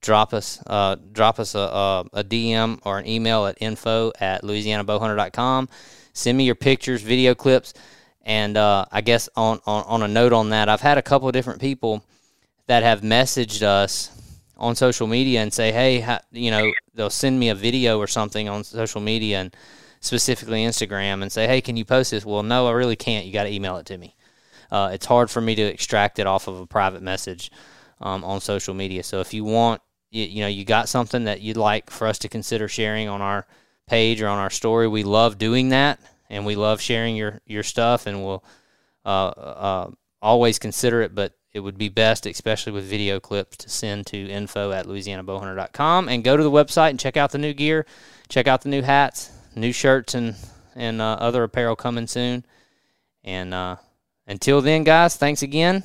drop us uh, drop us a, a, a DM or an email at info at louisianabowhunter.com. Send me your pictures, video clips, and uh, I guess on, on, on a note on that, I've had a couple of different people that have messaged us on social media and say, hey, you know, they'll send me a video or something on social media and specifically Instagram and say, hey, can you post this? Well, no, I really can't. You got to email it to me. Uh, it's hard for me to extract it off of a private message um, on social media. So if you want, you, you know, you got something that you'd like for us to consider sharing on our page or on our story, we love doing that, and we love sharing your your stuff, and we'll uh, uh, always consider it. But it would be best, especially with video clips, to send to info at louisianabowhunter.com and go to the website and check out the new gear, check out the new hats, new shirts, and and uh, other apparel coming soon. And uh, until then, guys, thanks again.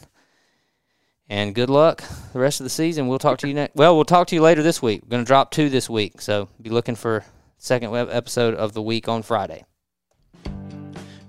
And good luck the rest of the season. We'll talk to you next. Well, we'll talk to you later this week. We're to drop two this week, so be looking for second web episode of the week on Friday.